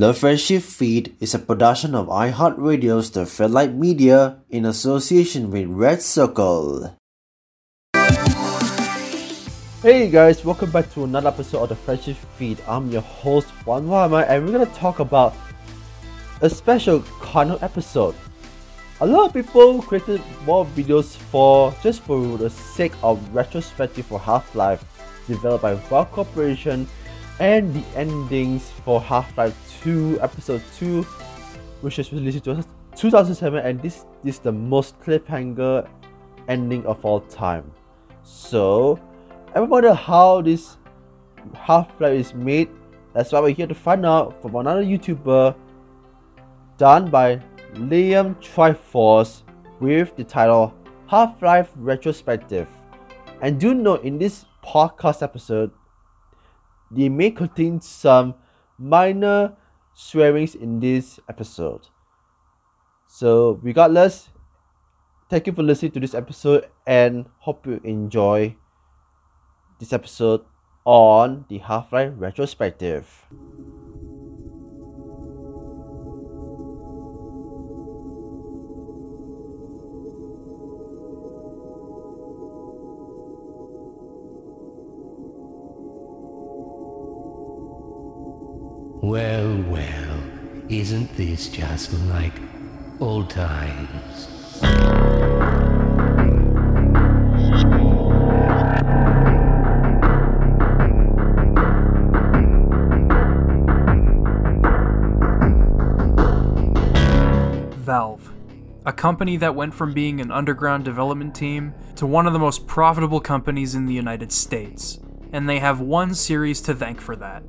The Friendship Feed is a production of iHeartRadio's The Fairlight Media in association with Red Circle. Hey guys, welcome back to another episode of the Friendship Feed. I'm your host Juan Wama and we're gonna talk about a special Kano episode. A lot of people created more videos for just for the sake of retrospective for Half-Life developed by Valve Corporation and the endings for Half-Life 2 episode 2 which was released in 2007 and this, this is the most cliffhanger ending of all time. So I wonder how this Half-Life is made. That's why we're here to find out from another YouTuber done by Liam Triforce with the title Half-Life Retrospective. And do note in this podcast episode, they may contain some minor swearings in this episode. So regardless, thank you for listening to this episode and hope you enjoy this episode on the Half-Life retrospective. Well, well, isn't this just like old times? Valve, a company that went from being an underground development team to one of the most profitable companies in the United States, and they have one series to thank for that,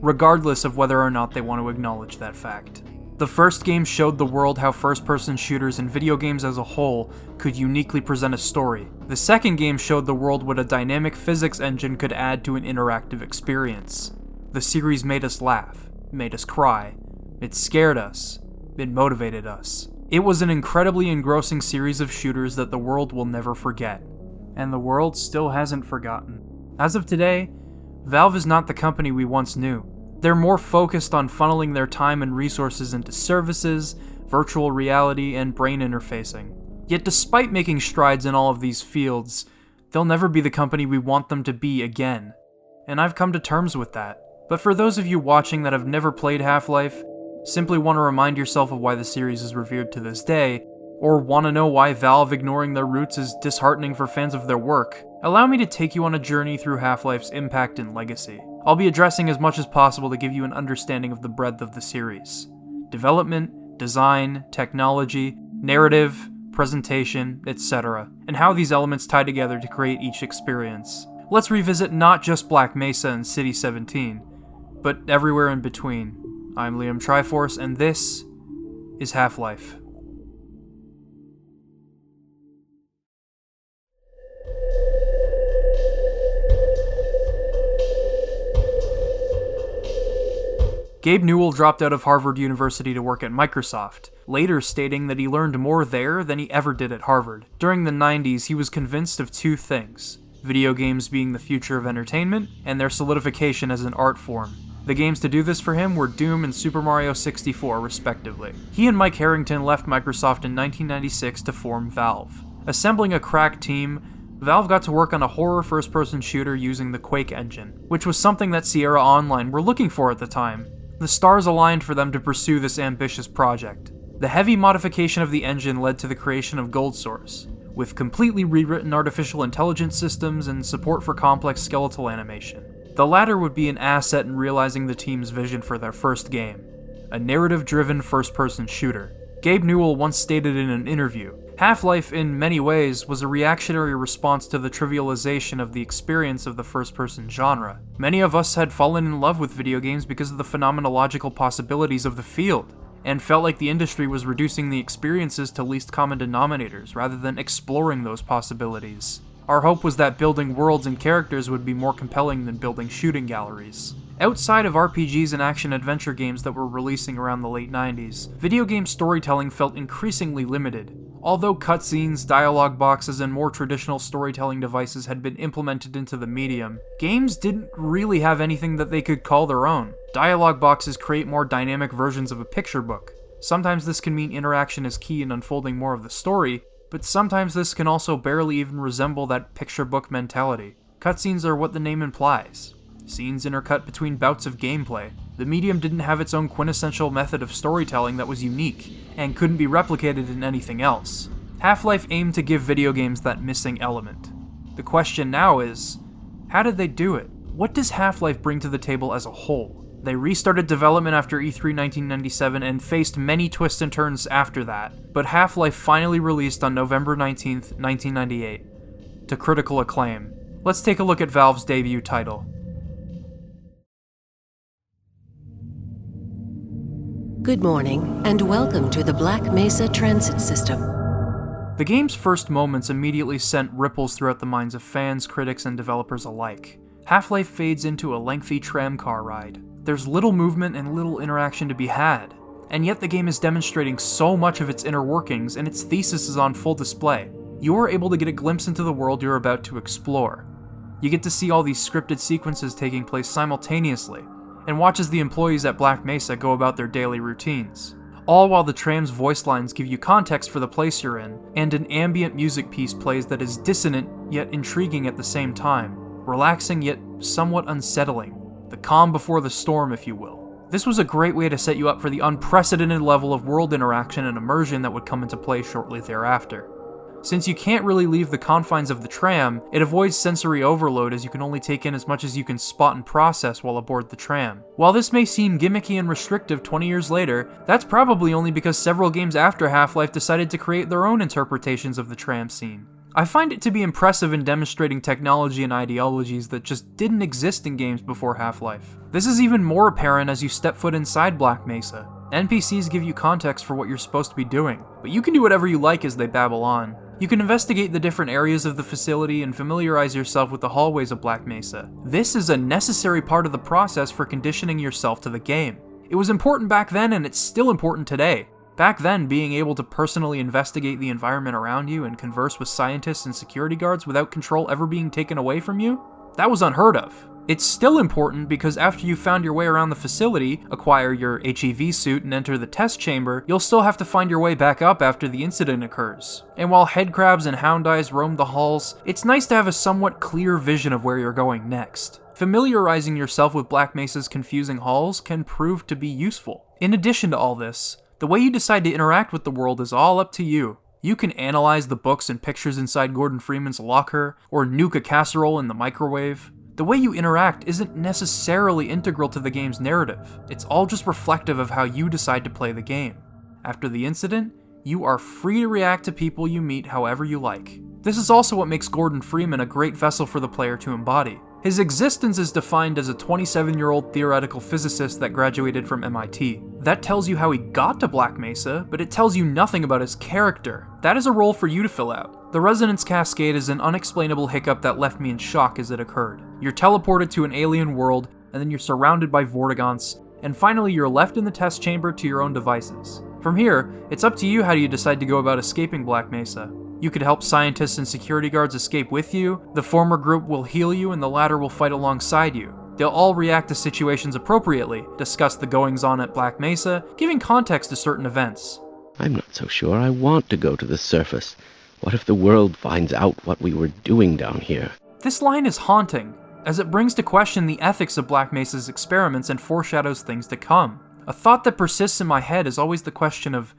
regardless of whether or not they want to acknowledge that fact. The first game showed the world how first person shooters and video games as a whole could uniquely present a story. The second game showed the world what a dynamic physics engine could add to an interactive experience. The series made us laugh, made us cry, it scared us, it motivated us. It was an incredibly engrossing series of shooters that the world will never forget. And the world still hasn't forgotten. As of today, Valve is not the company we once knew. They're more focused on funneling their time and resources into services, virtual reality, and brain interfacing. Yet, despite making strides in all of these fields, they'll never be the company we want them to be again. And I've come to terms with that. But for those of you watching that have never played Half Life, simply want to remind yourself of why the series is revered to this day, or want to know why Valve ignoring their roots is disheartening for fans of their work, allow me to take you on a journey through Half Life's impact and legacy. I'll be addressing as much as possible to give you an understanding of the breadth of the series development, design, technology, narrative, presentation, etc., and how these elements tie together to create each experience. Let's revisit not just Black Mesa and City 17, but everywhere in between. I'm Liam Triforce, and this is Half Life. Gabe Newell dropped out of Harvard University to work at Microsoft, later stating that he learned more there than he ever did at Harvard. During the 90s, he was convinced of two things video games being the future of entertainment, and their solidification as an art form. The games to do this for him were Doom and Super Mario 64, respectively. He and Mike Harrington left Microsoft in 1996 to form Valve. Assembling a crack team, Valve got to work on a horror first person shooter using the Quake engine, which was something that Sierra Online were looking for at the time, the stars aligned for them to pursue this ambitious project. The heavy modification of the engine led to the creation of Gold Source, with completely rewritten artificial intelligence systems and support for complex skeletal animation. The latter would be an asset in realizing the team's vision for their first game a narrative driven first person shooter. Gabe Newell once stated in an interview Half Life, in many ways, was a reactionary response to the trivialization of the experience of the first person genre. Many of us had fallen in love with video games because of the phenomenological possibilities of the field, and felt like the industry was reducing the experiences to least common denominators rather than exploring those possibilities. Our hope was that building worlds and characters would be more compelling than building shooting galleries. Outside of RPGs and action adventure games that were releasing around the late 90s, video game storytelling felt increasingly limited. Although cutscenes, dialogue boxes, and more traditional storytelling devices had been implemented into the medium, games didn't really have anything that they could call their own. Dialogue boxes create more dynamic versions of a picture book. Sometimes this can mean interaction is key in unfolding more of the story, but sometimes this can also barely even resemble that picture book mentality. Cutscenes are what the name implies scenes intercut between bouts of gameplay. The medium didn't have its own quintessential method of storytelling that was unique, and couldn't be replicated in anything else. Half Life aimed to give video games that missing element. The question now is how did they do it? What does Half Life bring to the table as a whole? They restarted development after E3 1997 and faced many twists and turns after that, but Half Life finally released on November 19, 1998, to critical acclaim. Let's take a look at Valve's debut title. Good morning, and welcome to the Black Mesa Transit System. The game's first moments immediately sent ripples throughout the minds of fans, critics, and developers alike. Half Life fades into a lengthy tramcar ride. There's little movement and little interaction to be had, and yet the game is demonstrating so much of its inner workings and its thesis is on full display. You are able to get a glimpse into the world you're about to explore. You get to see all these scripted sequences taking place simultaneously, and watches the employees at Black Mesa go about their daily routines. All while the tram's voice lines give you context for the place you're in, and an ambient music piece plays that is dissonant yet intriguing at the same time, relaxing yet somewhat unsettling. The calm before the storm, if you will. This was a great way to set you up for the unprecedented level of world interaction and immersion that would come into play shortly thereafter. Since you can't really leave the confines of the tram, it avoids sensory overload as you can only take in as much as you can spot and process while aboard the tram. While this may seem gimmicky and restrictive 20 years later, that's probably only because several games after Half Life decided to create their own interpretations of the tram scene. I find it to be impressive in demonstrating technology and ideologies that just didn't exist in games before Half Life. This is even more apparent as you step foot inside Black Mesa. NPCs give you context for what you're supposed to be doing, but you can do whatever you like as they babble on. You can investigate the different areas of the facility and familiarize yourself with the hallways of Black Mesa. This is a necessary part of the process for conditioning yourself to the game. It was important back then and it's still important today. Back then, being able to personally investigate the environment around you and converse with scientists and security guards without control ever being taken away from you, that was unheard of. It's still important because after you found your way around the facility, acquire your HEV suit, and enter the test chamber, you'll still have to find your way back up after the incident occurs. And while headcrabs and hound eyes roam the halls, it's nice to have a somewhat clear vision of where you're going next. Familiarizing yourself with Black Mesa's confusing halls can prove to be useful. In addition to all this, the way you decide to interact with the world is all up to you. You can analyze the books and pictures inside Gordon Freeman's locker, or nuke a casserole in the microwave. The way you interact isn't necessarily integral to the game's narrative, it's all just reflective of how you decide to play the game. After the incident, you are free to react to people you meet however you like. This is also what makes Gordon Freeman a great vessel for the player to embody. His existence is defined as a 27 year old theoretical physicist that graduated from MIT. That tells you how he got to Black Mesa, but it tells you nothing about his character. That is a role for you to fill out. The resonance cascade is an unexplainable hiccup that left me in shock as it occurred. You're teleported to an alien world, and then you're surrounded by Vortigaunts, and finally you're left in the test chamber to your own devices. From here, it's up to you how you decide to go about escaping Black Mesa. You could help scientists and security guards escape with you, the former group will heal you, and the latter will fight alongside you. They'll all react to situations appropriately, discuss the goings on at Black Mesa, giving context to certain events. I'm not so sure I want to go to the surface. What if the world finds out what we were doing down here? This line is haunting, as it brings to question the ethics of Black Mesa's experiments and foreshadows things to come. A thought that persists in my head is always the question of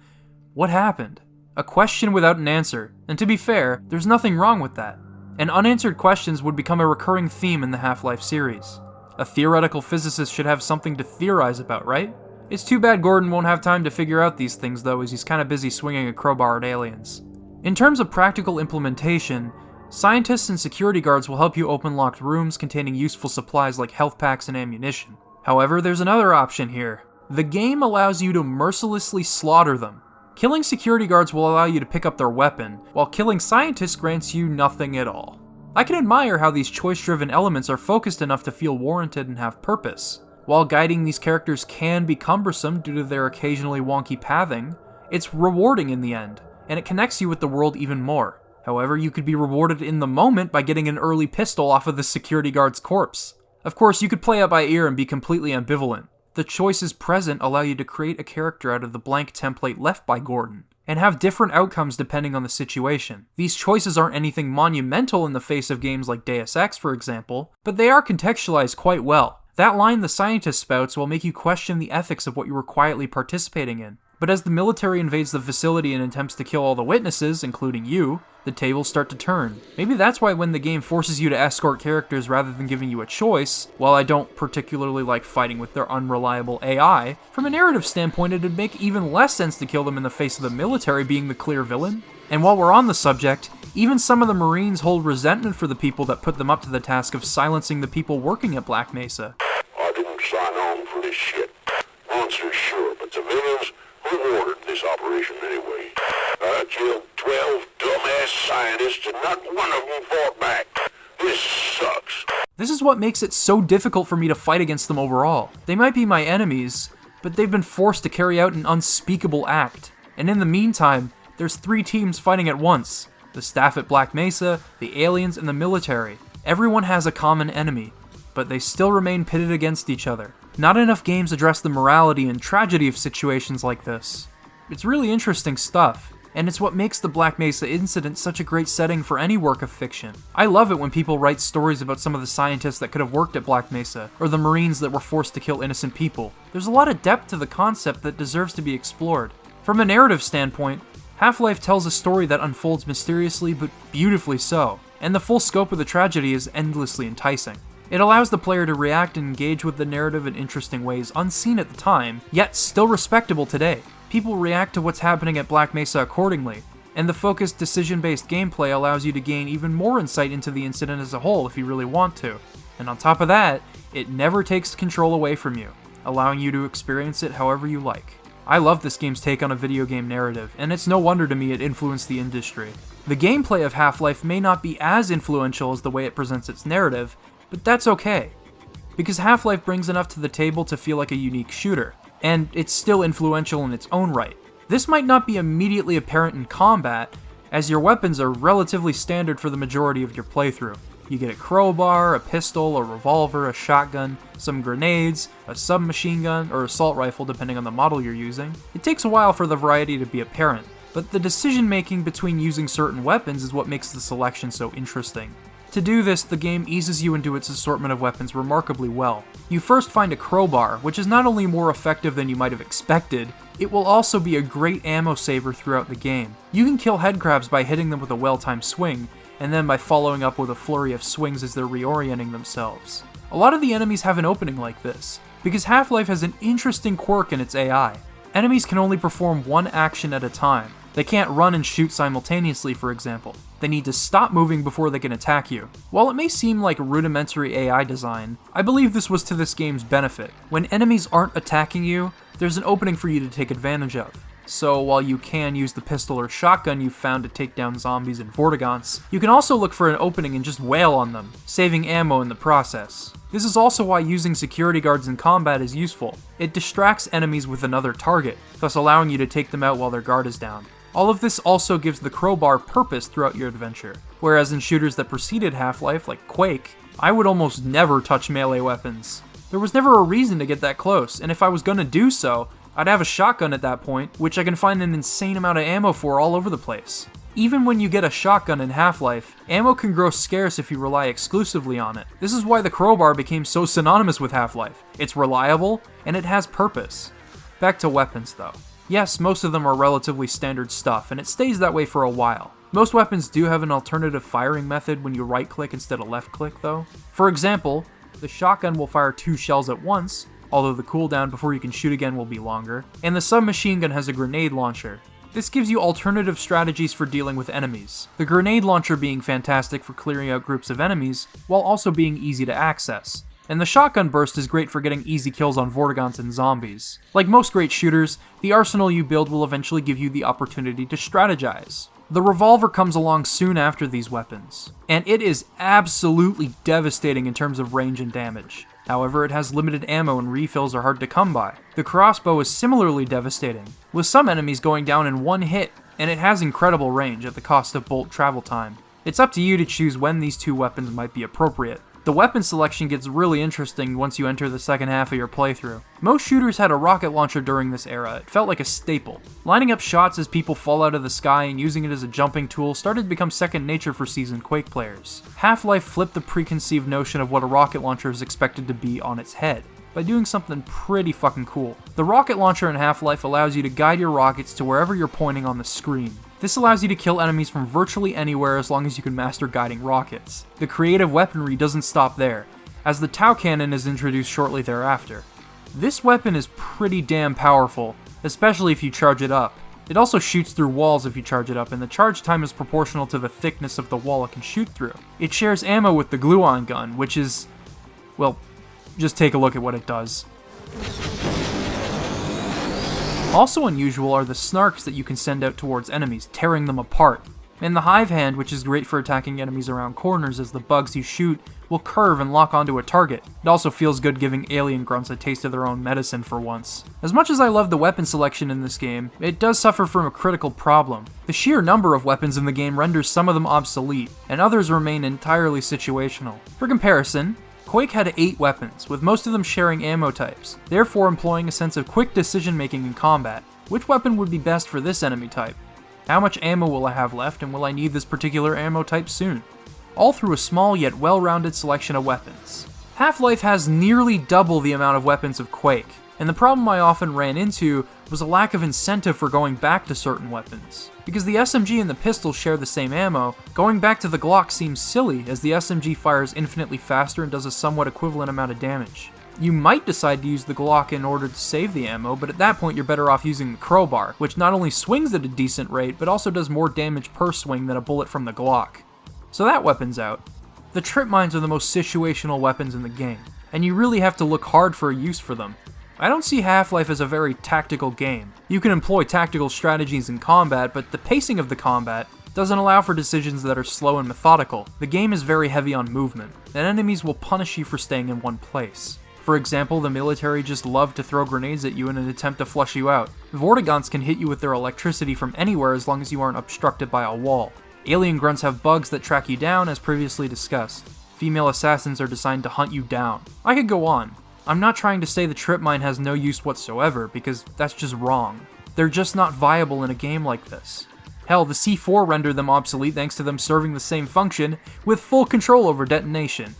what happened? A question without an answer, and to be fair, there's nothing wrong with that. And unanswered questions would become a recurring theme in the Half Life series. A theoretical physicist should have something to theorize about, right? It's too bad Gordon won't have time to figure out these things, though, as he's kinda busy swinging a crowbar at aliens. In terms of practical implementation, scientists and security guards will help you open locked rooms containing useful supplies like health packs and ammunition. However, there's another option here. The game allows you to mercilessly slaughter them, Killing security guards will allow you to pick up their weapon, while killing scientists grants you nothing at all. I can admire how these choice driven elements are focused enough to feel warranted and have purpose. While guiding these characters can be cumbersome due to their occasionally wonky pathing, it's rewarding in the end. and it connects you with the world even more. However, you could be rewarded in the moment by getting an early pistol off of the security guard's corpse. Of course, you could play it by ear and be completely ambivalent. The choices present allow you to create a character out of the blank template left by Gordon, and have different outcomes depending on the situation. These choices aren't anything monumental in the face of games like Deus Ex, for example, but they are contextualized quite well. That line the scientist spouts will make you question the ethics of what you were quietly participating in. But as the military invades the facility and attempts to kill all the witnesses, including you, the tables start to turn. Maybe that's why when the game forces you to escort characters rather than giving you a choice, while I don't particularly like fighting with their unreliable AI, from a narrative standpoint it'd make even less sense to kill them in the face of the military being the clear villain. And while we're on the subject, even some of the Marines hold resentment for the people that put them up to the task of silencing the people working at Black Mesa. I didn't sign on for this shit. Monsters, sure, but civilians, this operation anyway? I killed 12 dumbass scientists and not one of them fought back. This sucks. This is what makes it so difficult for me to fight against them overall. They might be my enemies, but they've been forced to carry out an unspeakable act. And in the meantime, there's three teams fighting at once the staff at Black Mesa, the aliens, and the military. Everyone has a common enemy, but they still remain pitted against each other. Not enough games address the morality and tragedy of situations like this. It's really interesting stuff, and it's what makes the Black Mesa incident such a great setting for any work of fiction. I love it when people write stories about some of the scientists that could have worked at Black Mesa, or the Marines that were forced to kill innocent people. There's a lot of depth to the concept that deserves to be explored. From a narrative standpoint, Half Life tells a story that unfolds mysteriously but beautifully so, and the full scope of the tragedy is endlessly enticing. It allows the player to react and engage with the narrative in interesting ways unseen at the time, yet still respectable today. People react to what's happening at Black Mesa accordingly, and the focused decision based gameplay allows you to gain even more insight into the incident as a whole if you really want to. And on top of that, it never takes control away from you, allowing you to experience it however you like. I love this game's take on a video game narrative, and it's no wonder to me it influenced the industry. The gameplay of Half Life may not be as influential as the way it presents its narrative, but that's okay. Because Half Life brings enough to the table to feel like a unique shooter, and it's still influential in its own right. This might not be immediately apparent in combat, as your weapons are relatively standard for the majority of your playthrough. You get a crowbar, a pistol, a revolver, a shotgun, some grenades, a submachine gun, or assault rifle depending on the model you're using. It takes a while for the variety to be apparent, but the decision making between using certain weapons is what makes the selection so interesting. To do this, the game eases you into its assortment of weapons remarkably well. You first find a crowbar, which is not only more effective than you might have expected, it will also be a great ammo saver throughout the game. You can kill headcrabs by hitting them with a well timed swing, and then by following up with a flurry of swings as they're reorienting themselves. A lot of the enemies have an opening like this, because Half Life has an interesting quirk in its AI. Enemies can only perform one action at a time. They can't run and shoot simultaneously, for example. They need to stop moving before they can attack you. While it may seem like rudimentary AI design, I believe this was to this game's benefit. When enemies aren't attacking you, there's an opening for you to take advantage of. So while you can use the pistol or shotgun you've found to take down zombies and vortigaunts, you can also look for an opening and just wail on them, saving ammo in the process. This is also why using security guards in combat is useful. It distracts enemies with another target, thus allowing you to take them out while their guard is down. All of this also gives the crowbar purpose throughout your adventure, whereas in shooters that preceded Half Life, like Quake, I would almost never touch melee weapons. There was never a reason to get that close, and if I was gonna do so, I'd have a shotgun at that point, which I can find an insane amount of ammo for all over the place. Even when you get a shotgun in Half Life, ammo can grow scarce if you rely exclusively on it. This is why the crowbar became so synonymous with Half Life. It's reliable, and it has purpose. Back to weapons though. Yes, most of them are relatively standard stuff, and it stays that way for a while. Most weapons do have an alternative firing method when you right click instead of left click though. For example, the shotgun will fire two shells at once, although the cooldown before you can shoot again will be longer, and the submachine gun has a grenade launcher. This gives you alternative strategies for dealing with enemies, the grenade launcher being fantastic for clearing out groups of enemies, while also being easy to access. And the shotgun burst is great for getting easy kills on Vortigaunts and zombies. Like most great shooters, the arsenal you build will eventually give you the opportunity to strategize. The revolver comes along soon after these weapons, and it is absolutely devastating in terms of range and damage. However, it has limited ammo and refills are hard to come by. The crossbow is similarly devastating, with some enemies going down in one hit, and it has incredible range at the cost of bolt travel time. It's up to you to choose when these two weapons might be appropriate. The weapon selection gets really interesting once you enter the second half of your playthrough. Most shooters had a rocket launcher during this era, it felt like a staple. Lining up shots as people fall out of the sky and using it as a jumping tool started to become second nature for seasoned Quake players. Half Life flipped the preconceived notion of what a rocket launcher is expected to be on its head by doing something pretty fucking cool. The rocket launcher in Half Life allows you to guide your rockets to wherever you're pointing on the screen. This allows you to kill enemies from virtually anywhere as long as you can master guiding rockets. The creative weaponry doesn't stop there, as the Tau Cannon is introduced shortly thereafter. This weapon is pretty damn powerful, especially if you charge it up. It also shoots through walls if you charge it up, and the charge time is proportional to the thickness of the wall it can shoot through. It shares ammo with the gluon gun, which is. well, just take a look at what it does. Also unusual are the snarks that you can send out towards enemies, tearing them apart. And the Hive Hand, which is great for attacking enemies around corners as the bugs you shoot will curve and lock onto a target. It also feels good giving alien grunts a taste of their own medicine for once. As much as I love the weapon selection in this game, it does suffer from a critical problem. The sheer number of weapons in the game renders some of them obsolete, and others remain entirely situational. For comparison, Quake had 8 weapons, with most of them sharing ammo types, therefore employing a sense of quick decision making in combat. Which weapon would be best for this enemy type? How much ammo will I have left, and will I need this particular ammo type soon? All through a small yet well rounded selection of weapons. Half Life has nearly double the amount of weapons of Quake, and the problem I often ran into was a lack of incentive for going back to certain weapons. Because the SMG and the pistol share the same ammo, going back to the Glock seems silly as the SMG fires infinitely faster and does a somewhat equivalent amount of damage. You might decide to use the Glock in order to save the ammo, but at that point you're better off using the crowbar, which not only swings at a decent rate, but also does more damage per swing than a bullet from the Glock. So that weapon's out. The trip mines are the most situational weapons in the game, and you really have to look hard for a use for them. I don't see Half Life as a very tactical game. You can employ tactical strategies in combat, but the pacing of the combat doesn't allow for decisions that are slow and methodical. The game is very heavy on movement, and enemies will punish you for staying in one place. For example, the military just love to throw grenades at you in an attempt to flush you out. Vortigaunts can hit you with their electricity from anywhere as long as you aren't obstructed by a wall. Alien grunts have bugs that track you down, as previously discussed. Female assassins are designed to hunt you down. I could go on, I'm not trying to say the trip mine has no use whatsoever, because that's just wrong. They're just not viable in a game like this. Hell, the C4 rendered them obsolete thanks to them serving the same function, with full control over detonation.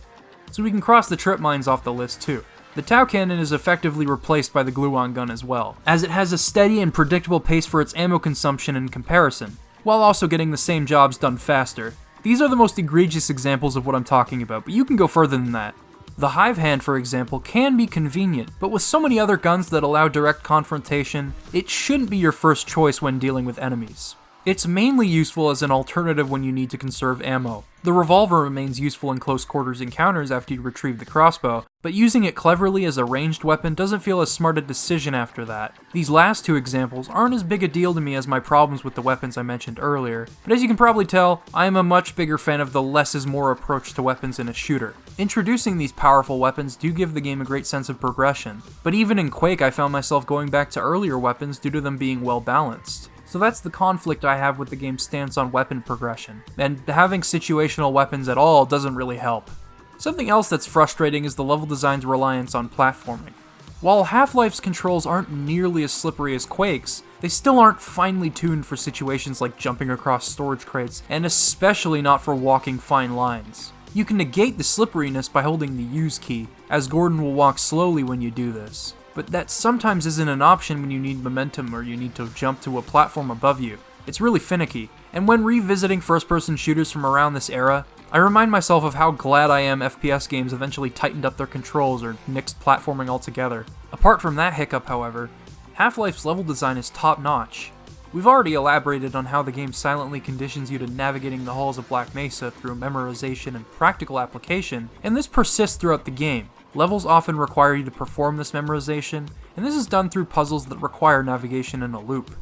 So we can cross the trip mines off the list too. The Tau Cannon is effectively replaced by the Gluon gun as well, as it has a steady and predictable pace for its ammo consumption in comparison, while also getting the same jobs done faster. These are the most egregious examples of what I'm talking about, but you can go further than that. The Hive Hand, for example, can be convenient, but with so many other guns that allow direct confrontation, it shouldn't be your first choice when dealing with enemies. It's mainly useful as an alternative when you need to conserve ammo. The revolver remains useful in close quarters encounters after you retrieve the crossbow, but using it cleverly as a ranged weapon doesn't feel as smart a decision after that. These last two examples aren't as big a deal to me as my problems with the weapons I mentioned earlier, but as you can probably tell, I am a much bigger fan of the less is more approach to weapons in a shooter. Introducing these powerful weapons do give the game a great sense of progression, but even in Quake I found myself going back to earlier weapons due to them being well balanced. So that's the conflict I have with the game's stance on weapon progression, and having situational weapons at all doesn't really help. Something else that's frustrating is the level design's reliance on platforming. While Half Life's controls aren't nearly as slippery as Quake's, they still aren't finely tuned for situations like jumping across storage crates, and especially not for walking fine lines. You can negate the slipperiness by holding the use key, as Gordon will walk slowly when you do this but that sometimes isn't an option when you need momentum or you need to jump to a platform above you. It's really finicky, and when revisiting first person shooters from around this era, I remind myself of how glad I am FPS games eventually tightened up their controls or nixed platforming altogether. Apart from that hiccup, however, Half Life's level design is top notch. We've already elaborated on how the game silently conditions you to navigating the halls of Black Mesa through memorization and practical application, and this persists throughout the game. Levels often require you to perform this memorization, and this is done through puzzles that require navigation in a loop.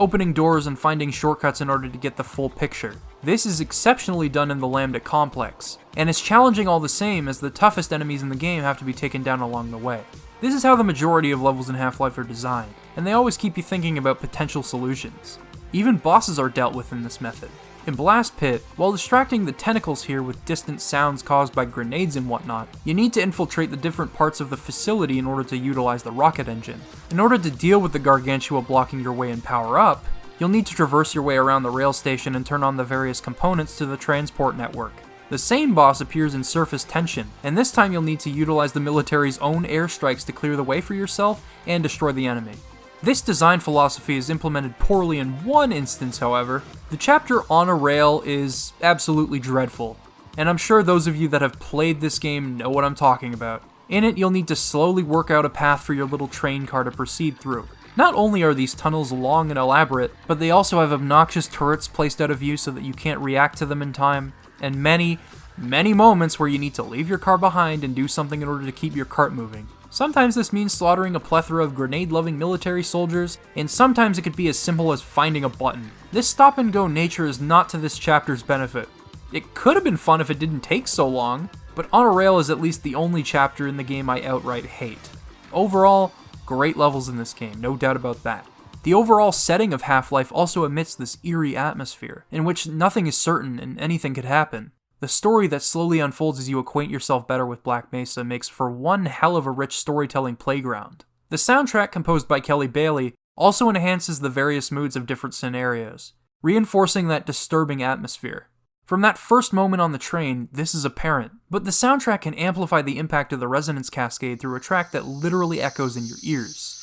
Opening doors and finding shortcuts in order to get the full picture. This is exceptionally done in the Lambda complex, and it's challenging all the same as the toughest enemies in the game have to be taken down along the way. This is how the majority of levels in Half Life are designed, and they always keep you thinking about potential solutions. Even bosses are dealt with in this method. In Blast Pit, while distracting the tentacles here with distant sounds caused by grenades and whatnot, you need to infiltrate the different parts of the facility in order to utilize the rocket engine. In order to deal with the Gargantua blocking your way and power up, you'll need to traverse your way around the rail station and turn on the various components to the transport network. The same boss appears in Surface Tension, and this time you'll need to utilize the military's own airstrikes to clear the way for yourself and destroy the enemy. This design philosophy is implemented poorly in one instance, however. The chapter on a rail is absolutely dreadful, and I'm sure those of you that have played this game know what I'm talking about. In it, you'll need to slowly work out a path for your little train car to proceed through. Not only are these tunnels long and elaborate, but they also have obnoxious turrets placed out of view so that you can't react to them in time, and many, many moments where you need to leave your car behind and do something in order to keep your cart moving. Sometimes this means slaughtering a plethora of grenade loving military soldiers, and sometimes it could be as simple as finding a button. This stop and go nature is not to this chapter's benefit. It could have been fun if it didn't take so long, but On a Rail is at least the only chapter in the game I outright hate. Overall, great levels in this game, no doubt about that. The overall setting of Half Life also emits this eerie atmosphere, in which nothing is certain and anything could happen. The story that slowly unfolds as you acquaint yourself better with Black Mesa makes for one hell of a rich storytelling playground. The soundtrack, composed by Kelly Bailey, also enhances the various moods of different scenarios, reinforcing that disturbing atmosphere. From that first moment on the train, this is apparent, but the soundtrack can amplify the impact of the resonance cascade through a track that literally echoes in your ears.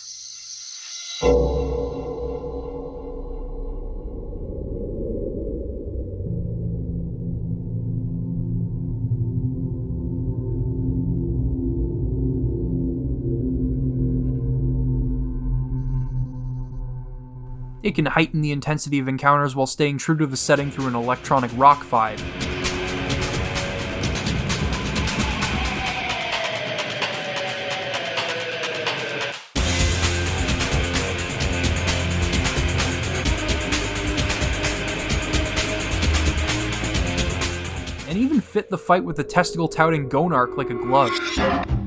It can heighten the intensity of encounters while staying true to the setting through an electronic rock vibe. And even fit the fight with the testicle touting Gonarch like a glove.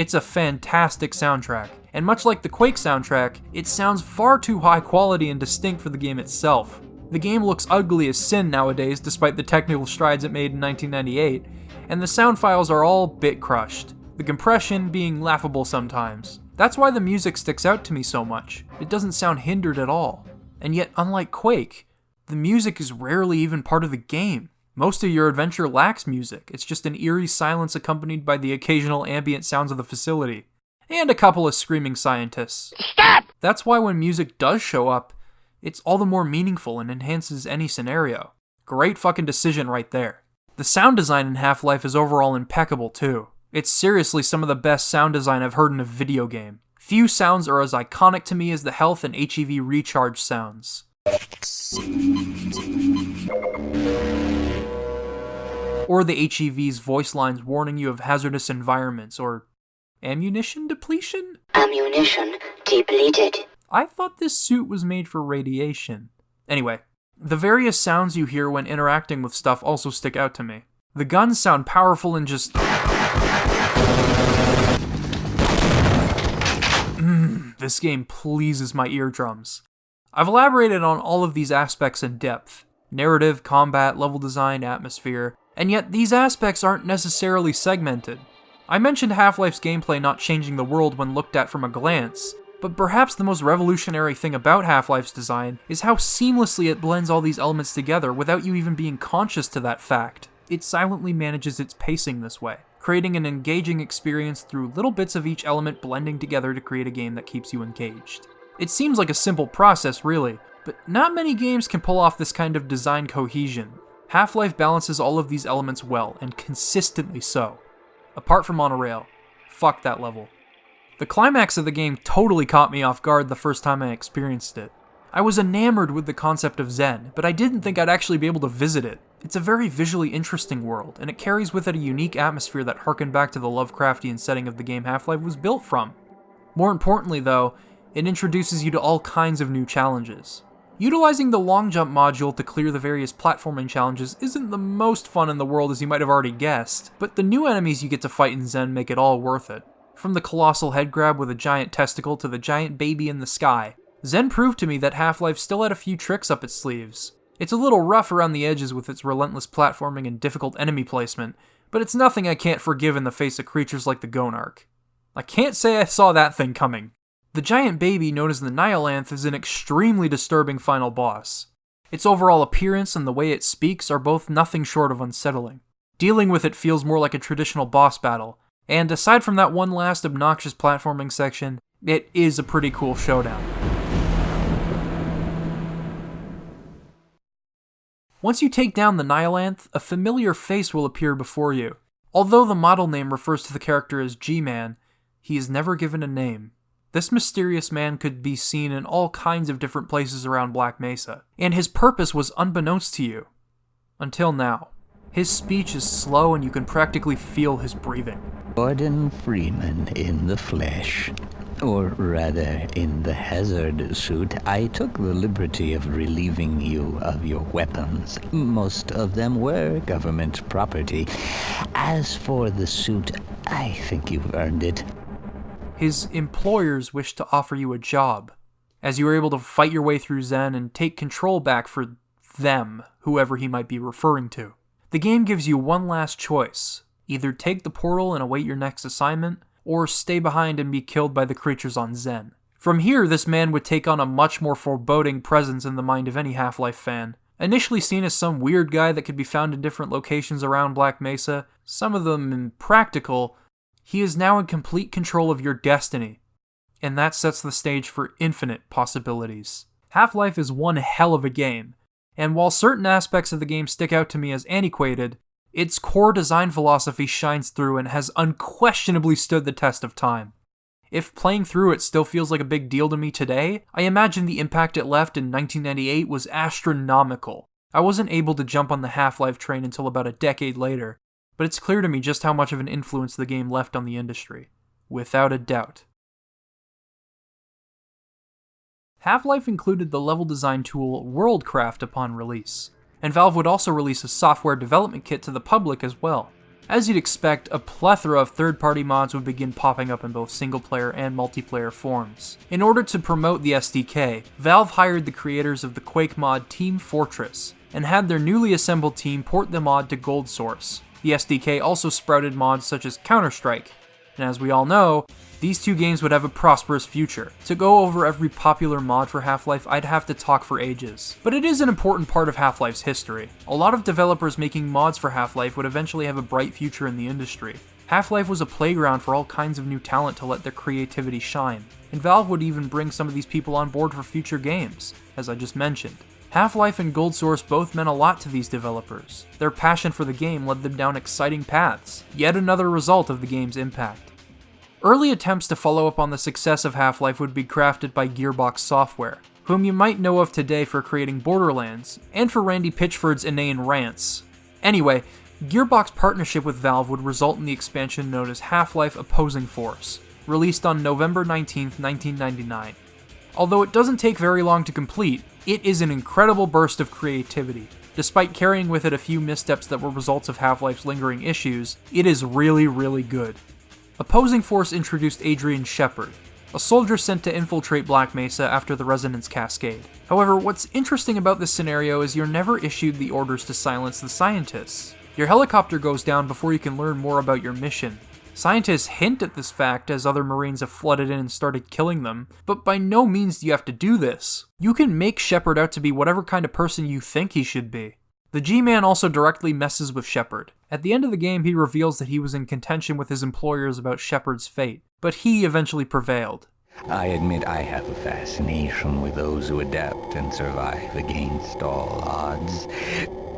It's a fantastic soundtrack, and much like the Quake soundtrack, it sounds far too high quality and distinct for the game itself. The game looks ugly as sin nowadays despite the technical strides it made in 1998, and the sound files are all bit crushed, the compression being laughable sometimes. That's why the music sticks out to me so much. It doesn't sound hindered at all. And yet, unlike Quake, the music is rarely even part of the game. Most of your adventure lacks music, it's just an eerie silence accompanied by the occasional ambient sounds of the facility. And a couple of screaming scientists. Stop! That's why when music does show up, it's all the more meaningful and enhances any scenario. Great fucking decision right there. The sound design in Half Life is overall impeccable too. It's seriously some of the best sound design I've heard in a video game. Few sounds are as iconic to me as the health and HEV recharge sounds or the HEV's voice lines warning you of hazardous environments or ammunition depletion? Ammunition depleted. I thought this suit was made for radiation. Anyway, the various sounds you hear when interacting with stuff also stick out to me. The guns sound powerful and just. Mm, this game pleases my eardrums. I've elaborated on all of these aspects in depth narrative, combat, level design, atmosphere, and yet these aspects aren't necessarily segmented. I mentioned Half Life's gameplay not changing the world when looked at from a glance, but perhaps the most revolutionary thing about Half Life's design is how seamlessly it blends all these elements together without you even being conscious to that fact. It silently manages its pacing this way, creating an engaging experience through little bits of each element blending together to create a game that keeps you engaged. It seems like a simple process, really, but not many games can pull off this kind of design cohesion, Half Life balances all of these elements well, and consistently so. Apart from On a Rail. Fuck that level. The climax of the game totally caught me off guard the first time I experienced it. I was enamored with the concept of Xen, but I didn't think I'd actually be able to visit it. It's a very visually interesting world, and it carries with it a unique atmosphere that harkened back to the Lovecraftian setting of the game Half Life was built from. More importantly, though, it introduces you to all kinds of new challenges. Utilizing the long jump module to clear the various platforming challenges isn't the most fun in the world as you might have already guessed, but the new enemies you get to fight in Xen make it all worth it. From the colossal headcrab with a giant testicle to the giant baby in the sky, Xen proved to me that Half Life still had a few tricks up its sleeves. It's a little rough around the edges with its relentless platforming and difficult enemy placement, but it's nothing I can't forgive in the face of creatures like the Gonarch. I can't say I saw that thing coming. The giant baby known as the Nihilanth is an extremely disturbing final boss. Its overall appearance and the way it speaks are both nothing short of unsettling. Dealing with it feels more like a traditional boss battle, and aside from that one last obnoxious platforming section, it is a pretty cool showdown. Once you take down the Nihilanth, a familiar face will appear before you. Although the model name refers to the character as G-Man, he is never given a name. This mysterious man could be seen in all kinds of different places around Black Mesa, and his purpose was unbeknownst to you. Until now. His speech is slow and you can practically feel his breathing. Gordon Freeman in the flesh. Or rather, in the hazard suit, I took the liberty of relieving you of your weapons. Most of them were government property. As for the suit, I think you've earned it. His employers wish to offer you a job, as you are able to fight your way through Xen and take control back for them, whoever he might be referring to. The game gives you one last choice either take the portal and await your next assignment, or stay behind and be killed by the creatures on Xen. From here, this man would take on a much more foreboding presence in the mind of any Half Life fan. Initially seen as some weird guy that could be found in different locations around Black Mesa, some of them impractical, he is now in complete control of your destiny. And that sets the stage for infinite possibilities. Half Life is one hell of a game, and while certain aspects of the game stick out to me as antiquated, its core design philosophy shines through and has unquestionably stood the test of time. If playing through it still feels like a big deal to me today, I imagine the impact it left in 1998 was astronomical. I wasn't able to jump on the Half Life train until about a decade later, but it's clear to me just how much of an influence the game left on the industry. Without a doubt. Half Life included the level design tool Worldcraft upon release and Valve would also release a software development kit to the public as well. As you'd expect, a plethora of third party mods would begin popping up in both single player and multiplayer forms. In order to promote the SDK, Valve hired the creators of the Quake mod Team Fortress and had their newly assembled team port the mod to Gold Source. The SDK also sprouted mods such as Counter Strike, and as we all know, these two games would have a prosperous future. To go over every popular mod for Half-Life, I'd have to talk for ages. But it is an important part of Half-Life's history. A lot of developers making mods for Half-Life would eventually have a bright future in the industry. Half-Life was a playground for all kinds of new talent to let their creativity shine, and Valve would even bring some of these people on board for future games, as I just mentioned. Half-Life and Gold Source both meant a lot to these developers. Their passion for the game led them down exciting paths, yet another result of the game's impact. Early attempts to follow up on the success of Half Life would be crafted by Gearbox Software, whom you might know of today for creating Borderlands, and for Randy Pitchford's inane rants. Anyway, Gearbox partnership with Valve would result in the expansion known as Half Life Opposing Force, released on November 19, 1999. Although it doesn't take very long to complete, it is an incredible burst of creativity. Despite carrying with it a few missteps that were results of Half Life's lingering issues, it is really, really good. Opposing Force introduced Adrian Shepard, a soldier sent to infiltrate Black Mesa after the Resonance Cascade. However, what's interesting about this scenario is you're never issued the orders to silence the scientists. Your helicopter goes down before you can learn more about your mission. Scientists hint at this fact as other Marines have flooded in and started killing them, but by no means do you have to do this. You can make Shepard out to be whatever kind of person you think he should be. The G Man also directly messes with Shepard. At the end of the game, he reveals that he was in contention with his employers about Shepard's fate, but he eventually prevailed. I admit I have a fascination with those who adapt and survive against all odds.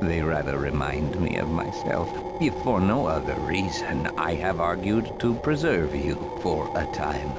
They rather remind me of myself. If for no other reason, I have argued to preserve you for a time.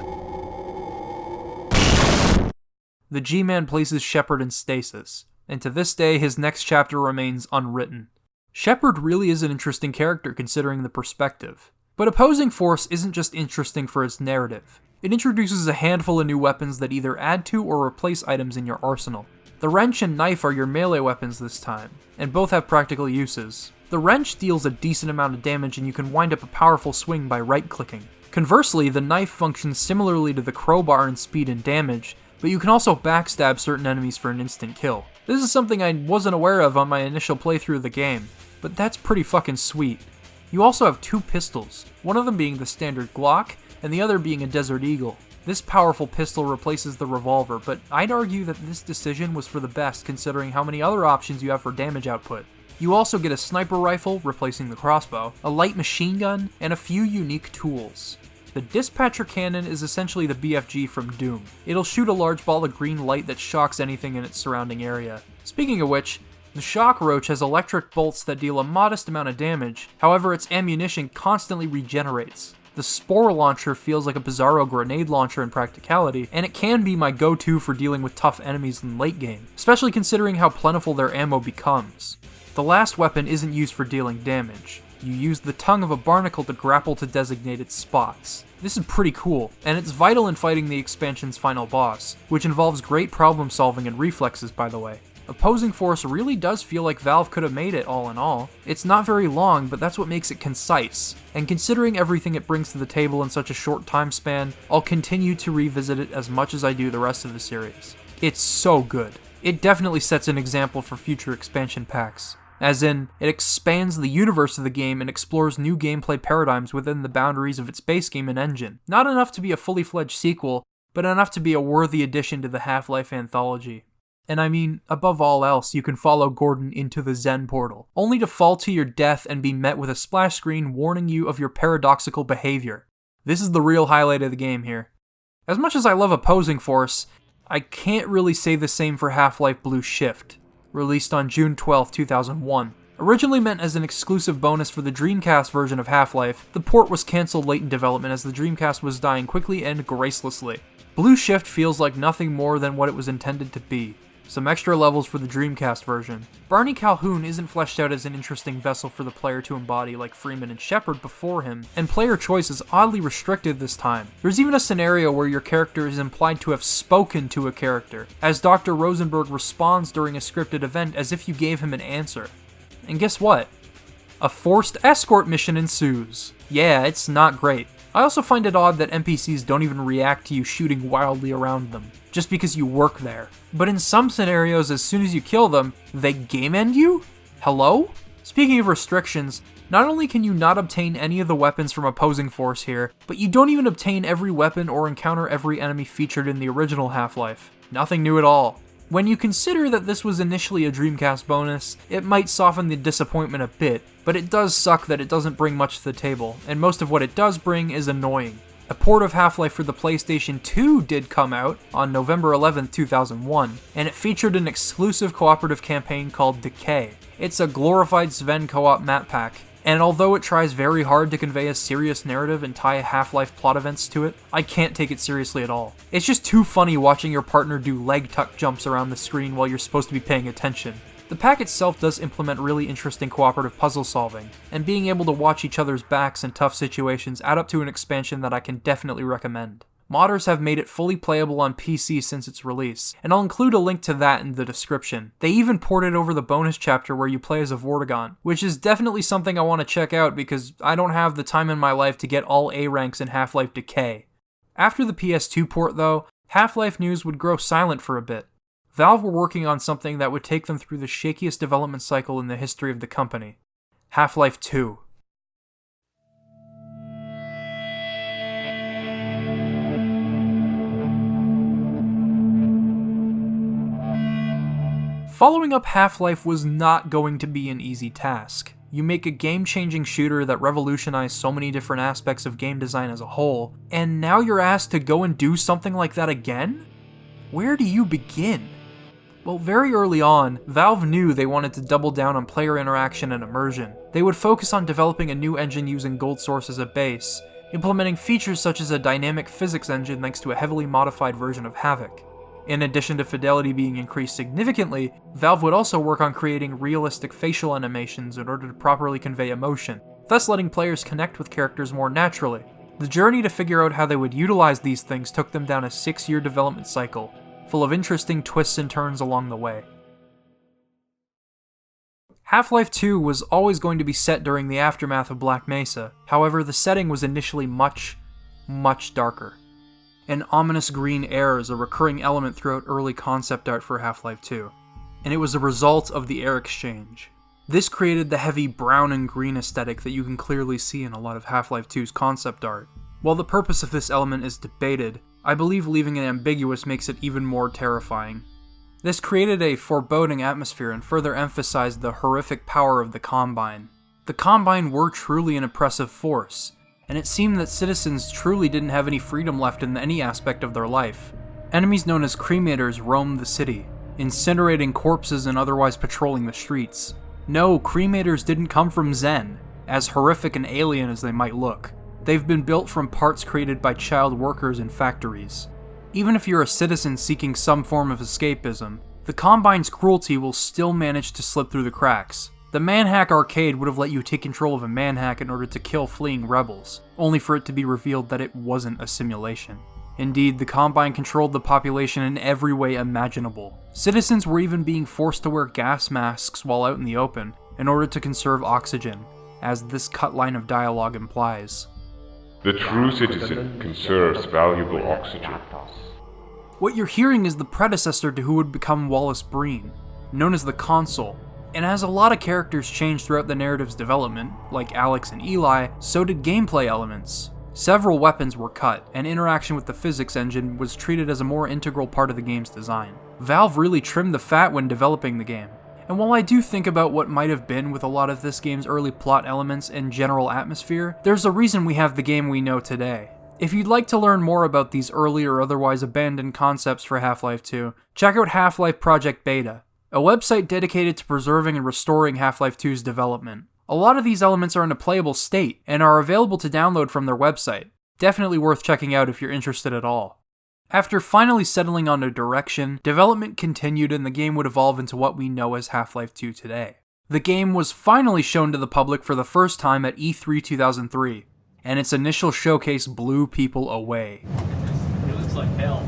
The G Man places Shepard in stasis, and to this day, his next chapter remains unwritten. Shepard really is an interesting character considering the perspective. But Opposing Force isn't just interesting for its narrative. It introduces a handful of new weapons that either add to or replace items in your arsenal. The wrench and knife are your melee weapons this time, and both have practical uses. The wrench deals a decent amount of damage and you can wind up a powerful swing by right clicking. Conversely, the knife functions similarly to the crowbar in speed and damage, but you can also backstab certain enemies for an instant kill. This is something I wasn't aware of on my initial playthrough of the game, but that's pretty fucking sweet. You also have two pistols, one of them being the standard Glock, and the other being a Desert Eagle. This powerful pistol replaces the revolver, but I'd argue that this decision was for the best considering how many other options you have for damage output. You also get a sniper rifle, replacing the crossbow, a light machine gun, and a few unique tools. The displacer cannon is essentially the BFG from Doom. It'll shoot a large ball of green light that shocks anything in its surrounding area. Speaking of which, the Shock Roach has electric bolts that deal a modest amount of damage, however, its ammunition constantly regenerates. The Spore Launcher feels like a bizarro grenade launcher in practicality, and it can be my go to for dealing with tough enemies in late game, especially considering how plentiful their ammo becomes. The last weapon isn't used for dealing damage. You use the tongue of a barnacle to grapple to designated spots. This is pretty cool, and it's vital in fighting the expansion's final boss, which involves great problem solving and reflexes, by the way. Opposing Force really does feel like Valve could have made it all in all. It's not very long, but that's what makes it concise. And considering everything it brings to the table in such a short time span, I'll continue to revisit it as much as I do the rest of the series. It's so good. It definitely sets an example for future expansion packs. As in, it expands the universe of the game and explores new gameplay paradigms within the boundaries of its base game and engine. Not enough to be a fully fledged sequel, but enough to be a worthy addition to the Half Life anthology. And I mean, above all else, you can follow Gordon into the Xen portal, only to fall to your death and be met with a splash screen warning you of your paradoxical behavior. This is the real highlight of the game here. As much as I love Opposing Force, I can't really say the same for Half Life Blue Shift, released on June 12, 2001. Originally meant as an exclusive bonus for the Dreamcast version of Half Life, the port was cancelled late in development as the Dreamcast was dying quickly and gracelessly. Blue Shift feels like nothing more than what it was intended to be some extra levels for the Dreamcast version. Barney Calhoun isn't fleshed out as an interesting vessel for the player to embody like Freeman and Shepard before him, and player choice is oddly restricted this time. There's even a scenario where your character is implied to have spoken to a character, as Dr. Rosenberg responds during a scripted event as if you gave him an answer. And guess what? A forced escort mission ensues. Yeah, it's not great. I also find it odd that NPCs don't even react to you shooting wildly around them, just because you work there. But in some scenarios, as soon as you kill them, they game end you? Hello? Speaking of restrictions, not only can you not obtain any of the weapons from opposing force here, but you don't even obtain every weapon or encounter every enemy featured in the original Half Life. Nothing new at all. When you consider that this was initially a Dreamcast bonus, it might soften the disappointment a bit, but it does suck that it doesn't bring much to the table, and most of what it does bring is annoying. A port of Half Life for the PlayStation 2 did come out on November 11, 2001, and it featured an exclusive cooperative campaign called Decay. It's a glorified Sven co op map pack, and although it tries very hard to convey a serious narrative and tie Half Life plot events to it, I can't take it seriously at all. It's just too funny watching your partner do leg tuck jumps around the screen while you're supposed to be paying attention. The pack itself does implement really interesting cooperative puzzle solving, and being able to watch each other's backs in tough situations add up to an expansion that I can definitely recommend. Modders have made it fully playable on PC since its release, and I'll include a link to that in the description. They even ported over the bonus chapter where you play as a Vortigaunt, which is definitely something I want to check out because I don't have the time in my life to get all A ranks in Half Life Decay. After the PS2 port, though, Half Life news would grow silent for a bit. Valve were working on something that would take them through the shakiest development cycle in the history of the company Half Life 2. Following up Half Life was not going to be an easy task. You make a game changing shooter that revolutionized so many different aspects of game design as a whole, and now you're asked to go and do something like that again? Where do you begin? Well, very early on, Valve knew they wanted to double down on player interaction and immersion. They would focus on developing a new engine using Gold Source as a base, implementing features such as a dynamic physics engine thanks to a heavily modified version of Havok. In addition to fidelity being increased significantly, Valve would also work on creating realistic facial animations in order to properly convey emotion, thus letting players connect with characters more naturally. The journey to figure out how they would utilize these things took them down a six year development cycle, full of interesting twists and turns along the way. Half Life 2 was always going to be set during the aftermath of Black Mesa, however, the setting was initially much, much darker. An ominous green air is a recurring element throughout early concept art for Half Life 2, and it was a result of the air exchange. This created the heavy brown and green aesthetic that you can clearly see in a lot of Half Life 2's concept art. While the purpose of this element is debated, I believe leaving it ambiguous makes it even more terrifying. This created a foreboding atmosphere and further emphasized the horrific power of the Combine. The Combine were truly an oppressive force, and it seemed that citizens truly didn't have any freedom left in any aspect of their life. Enemies known as cremators roamed the city, incinerating corpses and otherwise patrolling the streets. No, cremators didn't come from Xen, as horrific and alien as they might look. They've been built from parts created by child workers in factories. Even if you're a citizen seeking some form of escapism, the Combine's cruelty will still manage to slip through the cracks. The Manhack arcade would have let you take control of a manhack in order to kill fleeing rebels, only for it to be revealed that it wasn't a simulation. Indeed, the Combine controlled the population in every way imaginable. Citizens were even being forced to wear gas masks while out in the open in order to conserve oxygen, as this cut line of dialogue implies. The true citizen conserves valuable oxygen. What you're hearing is the predecessor to who would become Wallace Breen, known as the Consul. And as a lot of characters changed throughout the narrative's development, like Alex and Eli, so did gameplay elements. Several weapons were cut, and interaction with the physics engine was treated as a more integral part of the game's design. Valve really trimmed the fat when developing the game. And while I do think about what might have been with a lot of this game's early plot elements and general atmosphere, there's a reason we have the game we know today. If you'd like to learn more about these early or otherwise abandoned concepts for Half Life 2, check out Half Life Project Beta, a website dedicated to preserving and restoring Half Life 2's development. A lot of these elements are in a playable state and are available to download from their website. Definitely worth checking out if you're interested at all. After finally settling on a direction, development continued and the game would evolve into what we know as Half Life 2 today. The game was finally shown to the public for the first time at E3 2003, and its initial showcase blew people away. It looks like hell.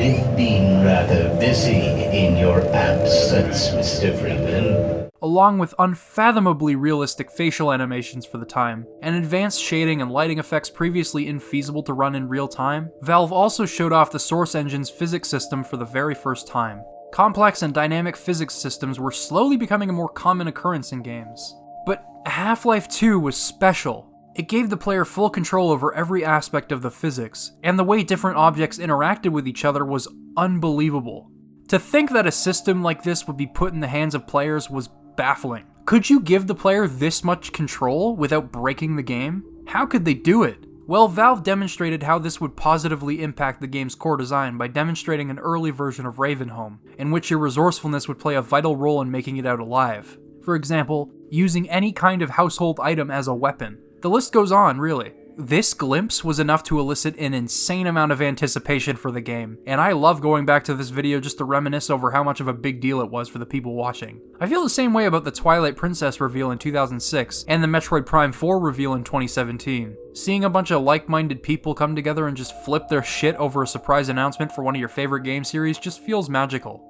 We've been rather busy in your absence, Mr. Freeman. Along with unfathomably realistic facial animations for the time, and advanced shading and lighting effects previously infeasible to run in real time, Valve also showed off the Source Engine's physics system for the very first time. Complex and dynamic physics systems were slowly becoming a more common occurrence in games. But Half Life 2 was special. It gave the player full control over every aspect of the physics, and the way different objects interacted with each other was unbelievable. To think that a system like this would be put in the hands of players was baffling. Could you give the player this much control without breaking the game? How could they do it? Well, Valve demonstrated how this would positively impact the game's core design by demonstrating an early version of Ravenholm, in which your resourcefulness would play a vital role in making it out alive. For example, using any kind of household item as a weapon. The list goes on, really. This glimpse was enough to elicit an insane amount of anticipation for the game, and I love going back to this video just to reminisce over how much of a big deal it was for the people watching. I feel the same way about the Twilight Princess reveal in 2006 and the Metroid Prime 4 reveal in 2017. Seeing a bunch of like minded people come together and just flip their shit over a surprise announcement for one of your favorite game series just feels magical.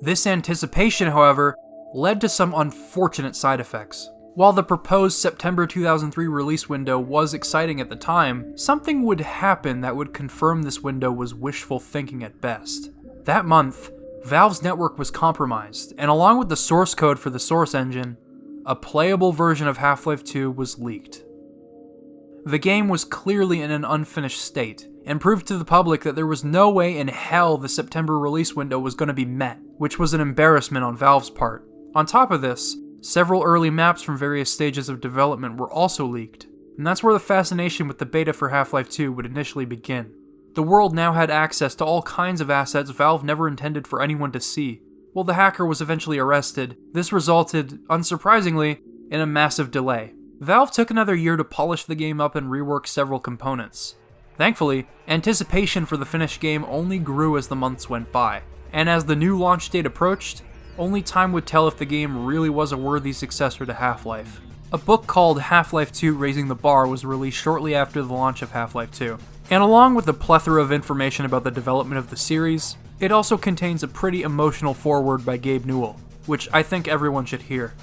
This anticipation, however, led to some unfortunate side effects. While the proposed September 2003 release window was exciting at the time, something would happen that would confirm this window was wishful thinking at best. That month, Valve's network was compromised, and along with the source code for the Source engine, a playable version of Half Life 2 was leaked. The game was clearly in an unfinished state, and proved to the public that there was no way in hell the September release window was going to be met, which was an embarrassment on Valve's part. On top of this, Several early maps from various stages of development were also leaked, and that's where the fascination with the beta for Half Life 2 would initially begin. The world now had access to all kinds of assets Valve never intended for anyone to see. While the hacker was eventually arrested, this resulted, unsurprisingly, in a massive delay. Valve took another year to polish the game up and rework several components. Thankfully, anticipation for the finished game only grew as the months went by, and as the new launch date approached, only time would tell if the game really was a worthy successor to Half Life. A book called Half Life 2 Raising the Bar was released shortly after the launch of Half Life 2. And along with a plethora of information about the development of the series, it also contains a pretty emotional foreword by Gabe Newell, which I think everyone should hear.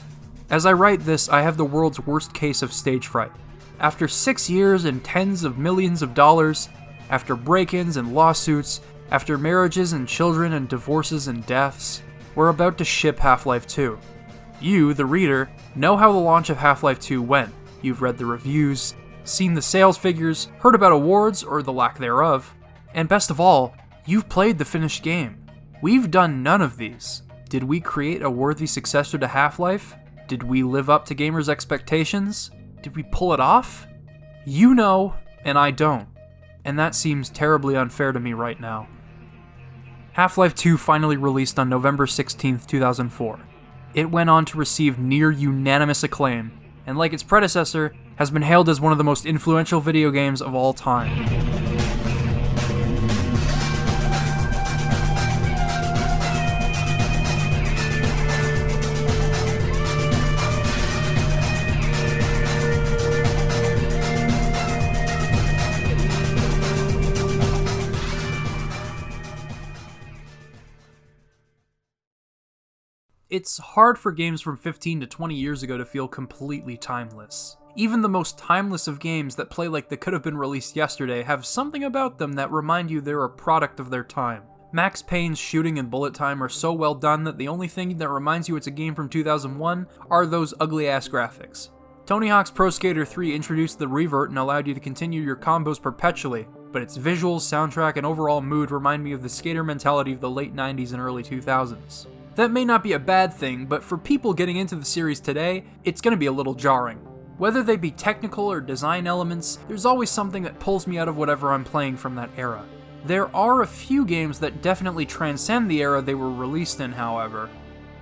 As I write this, I have the world's worst case of stage fright. After six years and tens of millions of dollars, after break ins and lawsuits, after marriages and children and divorces and deaths, we're about to ship Half Life 2. You, the reader, know how the launch of Half Life 2 went. You've read the reviews, seen the sales figures, heard about awards or the lack thereof, and best of all, you've played the finished game. We've done none of these. Did we create a worthy successor to Half Life? Did we live up to gamers' expectations? Did we pull it off? You know, and I don't. And that seems terribly unfair to me right now. Half Life 2 finally released on November 16, 2004. It went on to receive near unanimous acclaim, and like its predecessor, has been hailed as one of the most influential video games of all time. It's hard for games from 15 to 20 years ago to feel completely timeless. Even the most timeless of games that play like they could have been released yesterday have something about them that remind you they're a product of their time. Max Payne's shooting and bullet time are so well done that the only thing that reminds you it's a game from 2001 are those ugly ass graphics. Tony Hawk's Pro Skater 3 introduced the revert and allowed you to continue your combos perpetually, but its visuals, soundtrack, and overall mood remind me of the skater mentality of the late 90s and early 2000s. That may not be a bad thing, but for people getting into the series today, it's going to be a little jarring. Whether they be technical or design elements, there's always something that pulls me out of whatever I'm playing from that era. There are a few games that definitely transcend the era they were released in, however,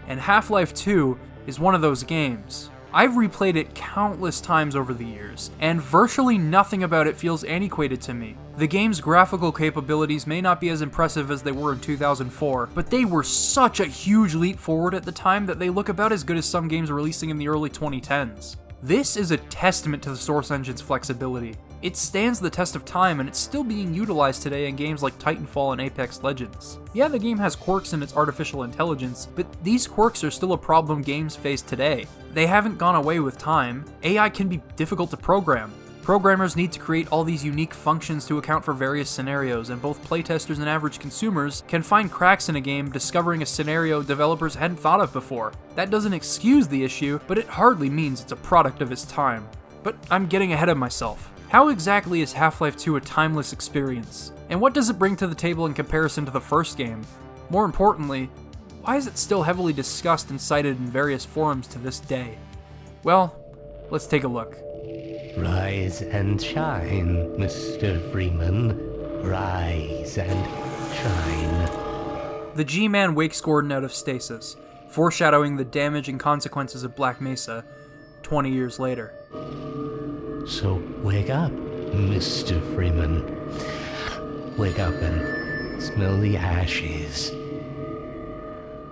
and Half Life 2 is one of those games. I've replayed it countless times over the years, and virtually nothing about it feels antiquated to me. The game's graphical capabilities may not be as impressive as they were in 2004, but they were such a huge leap forward at the time that they look about as good as some games releasing in the early 2010s. This is a testament to the Source Engine's flexibility. It stands the test of time and it's still being utilized today in games like Titanfall and Apex Legends. Yeah, the game has quirks in its artificial intelligence, but these quirks are still a problem games face today. They haven't gone away with time. AI can be difficult to program, Programmers need to create all these unique functions to account for various scenarios, and both playtesters and average consumers can find cracks in a game discovering a scenario developers hadn't thought of before. That doesn't excuse the issue, but it hardly means it's a product of its time. But I'm getting ahead of myself. How exactly is Half Life 2 a timeless experience? And what does it bring to the table in comparison to the first game? More importantly, why is it still heavily discussed and cited in various forums to this day? Well, let's take a look. Rise and shine, Mr. Freeman. Rise and shine. The G Man wakes Gordon out of stasis, foreshadowing the damage and consequences of Black Mesa 20 years later. So wake up, Mr. Freeman. Wake up and smell the ashes.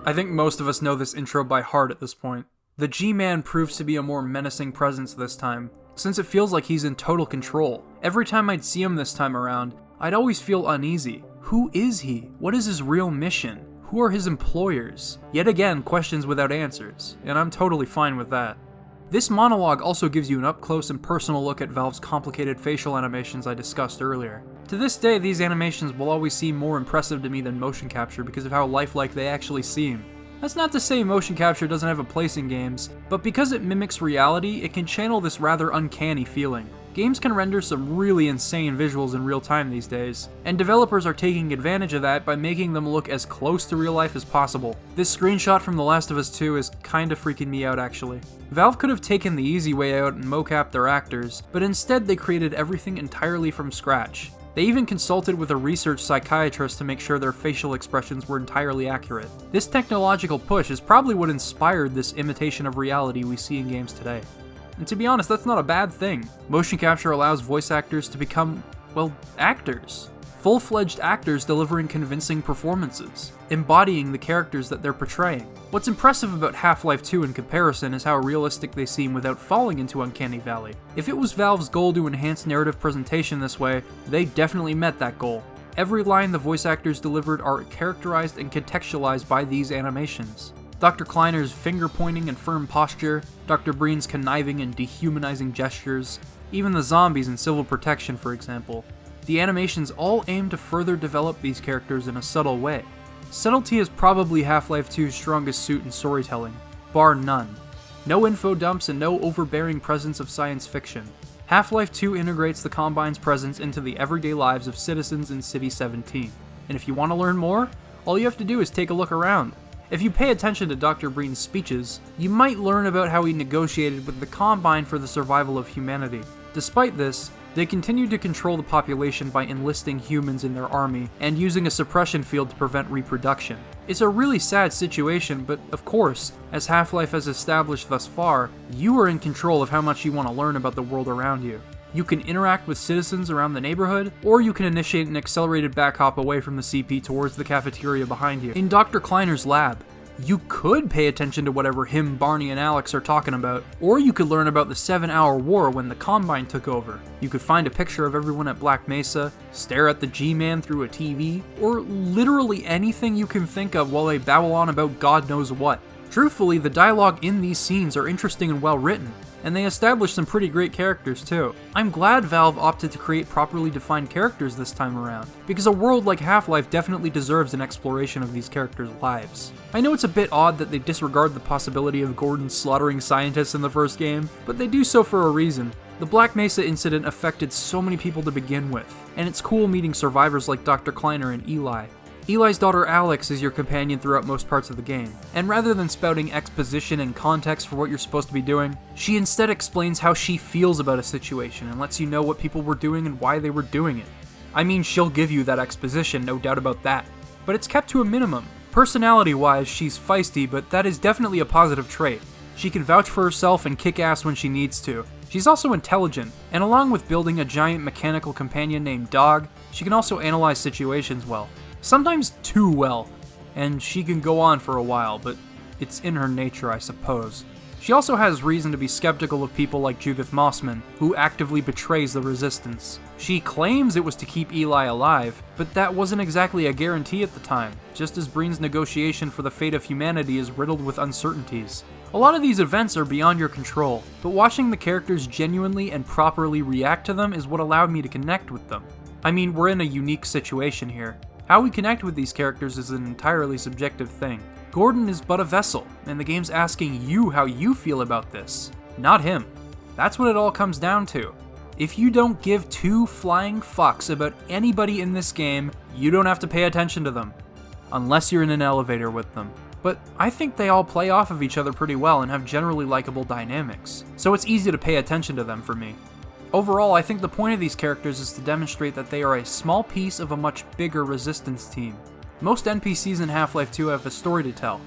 I think most of us know this intro by heart at this point. The G Man proves to be a more menacing presence this time, since it feels like he's in total control. Every time I'd see him this time around, I'd always feel uneasy. Who is he? What is his real mission? Who are his employers? Yet again, questions without answers, and I'm totally fine with that. This monologue also gives you an up close and personal look at Valve's complicated facial animations I discussed earlier. To this day, these animations will always seem more impressive to me than motion capture because of how lifelike they actually seem. That's not to say motion capture doesn't have a place in games, but because it mimics reality, it can channel this rather uncanny feeling. Games can render some really insane visuals in real time these days, and developers are taking advantage of that by making them look as close to real life as possible. This screenshot from The Last of Us 2 is kinda freaking me out actually. Valve could have taken the easy way out and mocap their actors, but instead they created everything entirely from scratch. They even consulted with a research psychiatrist to make sure their facial expressions were entirely accurate. This technological push is probably what inspired this imitation of reality we see in games today. And to be honest, that's not a bad thing. Motion capture allows voice actors to become well, actors. Full fledged actors delivering convincing performances, embodying the characters that they're portraying. What's impressive about Half Life 2 in comparison is how realistic they seem without falling into Uncanny Valley. If it was Valve's goal to enhance narrative presentation this way, they definitely met that goal. Every line the voice actors delivered are characterized and contextualized by these animations. Dr. Kleiner's finger pointing and firm posture, Dr. Breen's conniving and dehumanizing gestures, even the zombies in Civil Protection, for example. The animations all aim to further develop these characters in a subtle way. Subtlety is probably Half Life 2's strongest suit in storytelling, bar none. No info dumps and no overbearing presence of science fiction. Half Life 2 integrates the Combine's presence into the everyday lives of citizens in City 17. And if you want to learn more, all you have to do is take a look around. If you pay attention to Dr. Breen's speeches, you might learn about how he negotiated with the Combine for the survival of humanity. Despite this, they continued to control the population by enlisting humans in their army and using a suppression field to prevent reproduction. It's a really sad situation, but of course, as Half Life has established thus far, you are in control of how much you want to learn about the world around you. You can interact with citizens around the neighborhood, or you can initiate an accelerated back hop away from the CP towards the cafeteria behind you. In Dr. Kleiner's lab, you could pay attention to whatever him, Barney, and Alex are talking about, or you could learn about the seven hour war when the Combine took over. You could find a picture of everyone at Black Mesa, stare at the G Man through a TV, or literally anything you can think of while they babble on about God knows what. Truthfully, the dialogue in these scenes are interesting and well written, and they established some pretty great characters too. I'm glad Valve opted to create properly defined characters this time around, because a world like Half Life definitely deserves an exploration of these characters' lives. I know it's a bit odd that they disregard the possibility of Gordon slaughtering scientists in the first game, but they do so for a reason. The Black Mesa incident affected so many people to begin with, and it's cool meeting survivors like Dr. Kleiner and Eli. Eli's daughter Alex is your companion throughout most parts of the game, and rather than spouting exposition and context for what you're supposed to be doing, she instead explains how she feels about a situation and lets you know what people were doing and why they were doing it. I mean, she'll give you that exposition, no doubt about that, but it's kept to a minimum. Personality wise, she's feisty, but that is definitely a positive trait. She can vouch for herself and kick ass when she needs to. She's also intelligent, and along with building a giant mechanical companion named Dog, she can also analyze situations well sometimes too well, and she can go on for a while, but it's in her nature, I suppose. She also has reason to be skeptical of people like Judith Mossman, who actively betrays the Resistance. She claims it was to keep Eli alive, but that wasn't exactly a guarantee at the time, just as Breen's negotiation for the fate of humanity is riddled with uncertainties. A lot of these events are beyond your control, but watching the characters genuinely and properly react to them is what allowed me to connect with them. I mean, we're in a unique situation here. How we connect with these characters is an entirely subjective thing. Gordon is but a vessel, and the game's asking you how you feel about this, not him. That's what it all comes down to. If you don't give two flying fucks about anybody in this game, you don't have to pay attention to them. Unless you're in an elevator with them. But I think they all play off of each other pretty well and have generally likable dynamics, so it's easy to pay attention to them for me. Overall, I think the point of these characters is to demonstrate that they are a small piece of a much bigger resistance team. Most NPCs in Half Life 2 have a story to tell,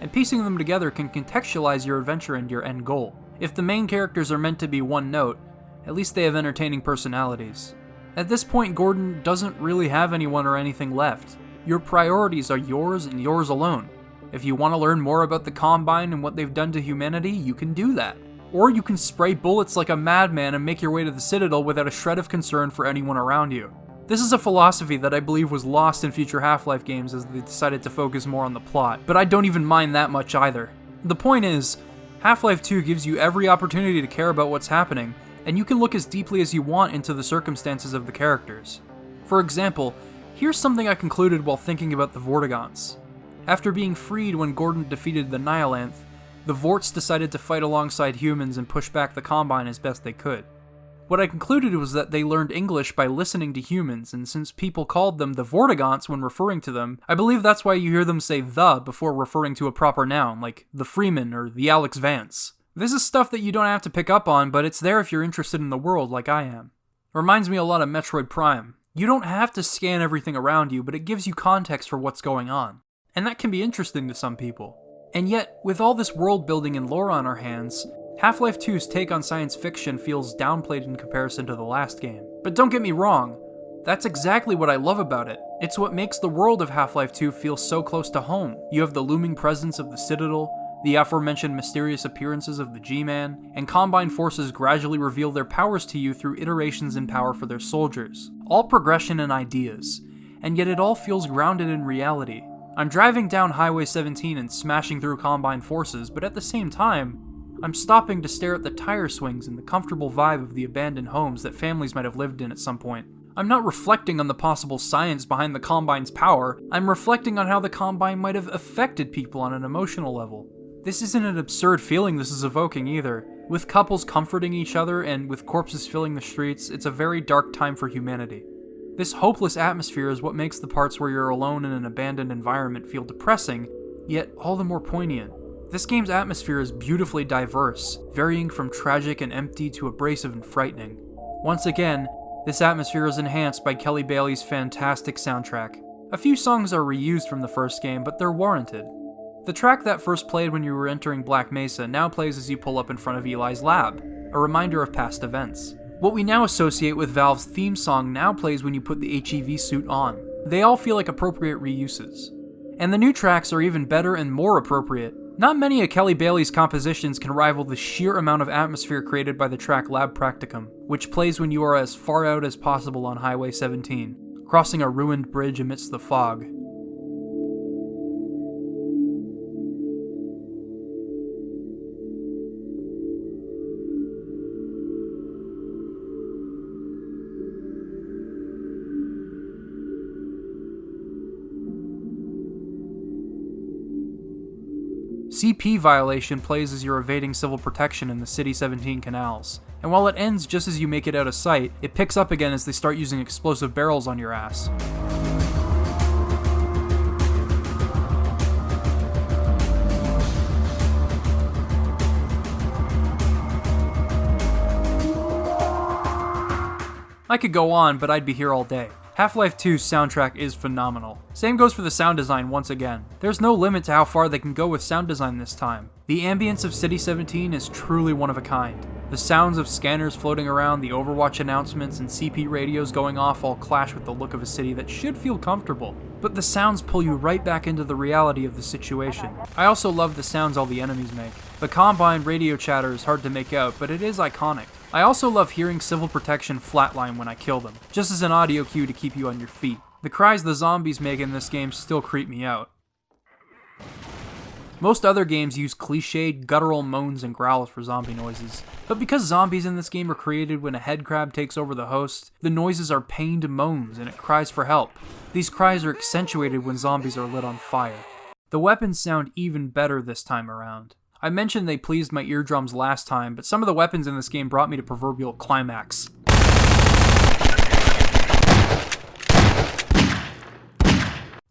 and piecing them together can contextualize your adventure and your end goal. If the main characters are meant to be one note, at least they have entertaining personalities. At this point, Gordon doesn't really have anyone or anything left. Your priorities are yours and yours alone. If you want to learn more about the Combine and what they've done to humanity, you can do that. Or you can spray bullets like a madman and make your way to the Citadel without a shred of concern for anyone around you. This is a philosophy that I believe was lost in future Half Life games as they decided to focus more on the plot, but I don't even mind that much either. The point is, Half Life 2 gives you every opportunity to care about what's happening, and you can look as deeply as you want into the circumstances of the characters. For example, here's something I concluded while thinking about the Vortigaunts. After being freed when Gordon defeated the Nihilanth, the Vorts decided to fight alongside humans and push back the Combine as best they could. What I concluded was that they learned English by listening to humans, and since people called them the Vortigaunts when referring to them, I believe that's why you hear them say the before referring to a proper noun, like the Freeman or the Alex Vance. This is stuff that you don't have to pick up on, but it's there if you're interested in the world like I am. Reminds me a lot of Metroid Prime. You don't have to scan everything around you, but it gives you context for what's going on. And that can be interesting to some people. And yet, with all this world building and lore on our hands, Half Life 2's take on science fiction feels downplayed in comparison to the last game. But don't get me wrong, That's exactly what I love about it. It's what makes the world of Half Life 2 feel so close to home. You have the looming presence of the Citadel, the aforementioned mysterious appearances of the G Man, and Combine forces gradually reveal their powers to you through iterations in power for their soldiers. All progression and ideas, and yet it all feels grounded in reality. I'm driving down Highway 17 and smashing through Combine forces, but at the same time, I'm stopping to stare at the tire swings and the comfortable vibe of the abandoned homes that families might have lived in at some point. I'm not reflecting on the possible science behind the Combine's power, I'm reflecting on how the Combine might have affected people on an emotional level. This isn't an absurd feeling this is evoking either. With couples comforting each other and with corpses filling the streets, it's a very dark time for humanity. This hopeless atmosphere is what makes the parts where you're alone in an abandoned environment feel depressing, yet all the more poignant. This game's atmosphere is beautifully diverse, varying from tragic and empty to abrasive and frightening. Once again, this atmosphere is enhanced by Kelly Bailey's fantastic soundtrack. A few songs are reused from the first game, but they're warranted. The track that first played when you were entering Black Mesa now plays as you pull up in front of Eli's lab, a reminder of past events. What we now associate with Valve's theme song now plays when you put the HEV suit on. They all feel like appropriate reuses. And the new tracks are even better and more appropriate. Not many of Kelly Bailey's compositions can rival the sheer amount of atmosphere created by the track Lab Practicum, which plays when you are as far out as possible on Highway 17, crossing a ruined bridge amidst the fog. CP Violation plays as you're evading civil protection in the City 17 canals. And while it ends just as you make it out of sight, it picks up again as they start using explosive barrels on your ass. I could go on, but I'd be here all day. Half-Life 2's soundtrack is phenomenal. Same goes for the sound design once again. There's no limit to how far they can go with sound design this time. The ambience of City 17 is truly one of a kind. The sounds of scanners floating around, the Overwatch announcements, and CP radios going off all clash with the look of a city that should feel comfortable. But the sounds pull you right back into the reality of the situation. I also love the sounds all the enemies make. The Combine radio chatter is hard to make out, but it is iconic. I also love hearing Civil Protection flatline when I kill them, just as an audio cue to keep you on your feet. The cries the zombies make in this game still creep me out. Most other games use cliched, guttural moans and growls for zombie noises. But because zombies in this game are created when a headcrab takes over the host, the noises are pained moans and it cries for help. These cries are accentuated when zombies are lit on fire. The weapons sound even better this time around. I mentioned they pleased my eardrums last time, but some of the weapons in this game brought me to proverbial climax.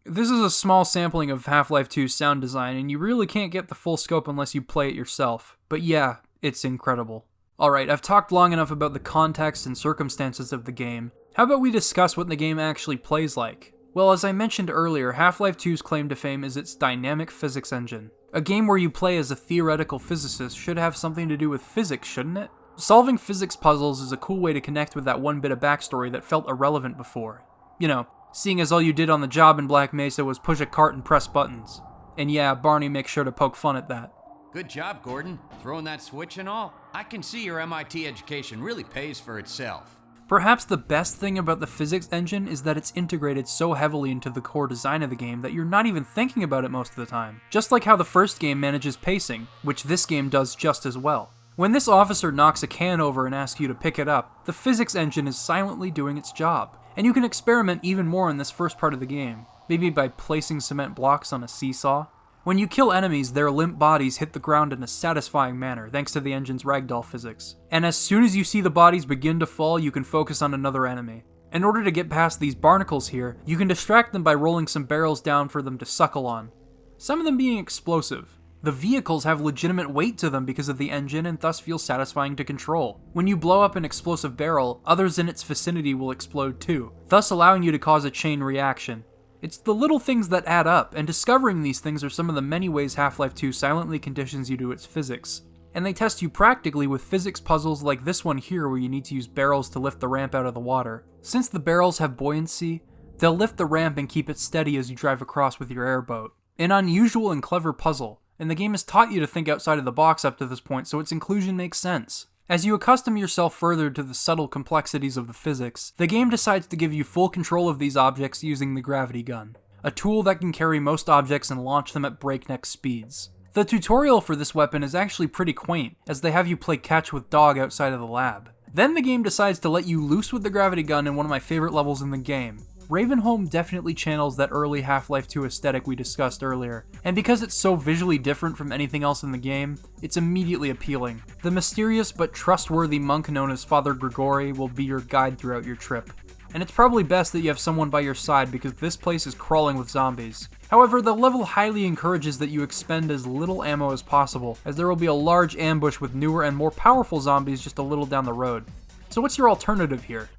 This is a small sampling of Half Life 2's sound design, and you really can't get the full scope unless you play it yourself. But yeah, it's incredible. Alright, I've talked long enough about the context and circumstances of the game. How about we discuss what the game actually plays like? Well, as I mentioned earlier, Half Life 2's claim to fame is its dynamic physics engine. A game where you play as a theoretical physicist should have something to do with physics, shouldn't it? Solving physics puzzles is a cool way to connect with that one bit of backstory that felt irrelevant before. You know, seeing as all you did on the job in Black Mesa was push a cart and press buttons. And yeah, Barney makes sure to poke fun at that. Good job, Gordon. Throwing that switch and all. I can see your MIT education really pays for itself. Perhaps the best thing about the physics engine is that it's integrated so heavily into the core design of the game that you're not even thinking about it most of the time. Just like how the first game manages pacing, which this game does just as well. When this officer knocks a can over and asks you to pick it up, the physics engine is silently doing its job. And you can experiment even more in this first part of the game, maybe by placing cement blocks on a seesaw, when you kill enemies, their limp bodies hit the ground in a satisfying manner thanks to the engine's ragdoll physics. And as soon as you see the bodies begin to fall, you can focus on another enemy. In order to get past these barnacles here, you can distract them by rolling some barrels down for them to suckle on. Some of them being explosive. The vehicles have legitimate weight to them because of the engine and thus feel satisfying to control. When you blow up an explosive barrel, others in its vicinity will explode too, thus allowing you to cause a chain reaction. It's the little things that add up, and discovering these things are some of the many ways Half Life 2 silently conditions you to its physics. And they test you practically with physics puzzles like this one here where you need to use barrels to lift the ramp out of the water. Since the barrels have buoyancy, they'll lift the ramp and keep it steady as you drive across with your airboat. An unusual and clever puzzle, and the game has taught you to think outside of the box up to this point, so its inclusion makes sense. As you accustom yourself further to the subtle complexities of the physics, the game decides to give you full control of these objects using the gravity gun, a tool that can carry most objects and launch them at breakneck speeds. The tutorial for this weapon is actually pretty quaint, as they have you play catch with dog outside of the lab. Then the game decides to let you loose with the gravity gun in one of my favorite levels in the game, Ravenholm definitely channels that early Half-Life 2 aesthetic we discussed earlier, and because it's so visually different from anything else in the game, it's immediately appealing. The mysterious but trustworthy monk known as Father Grigori will be your guide throughout your trip. And it's probably best that you have someone by your side because this place is crawling with zombies. However, the level highly encourages that you expend as little ammo as possible, as there will be a large ambush with newer and more powerful zombies just a little down the road. So what's your alternative here?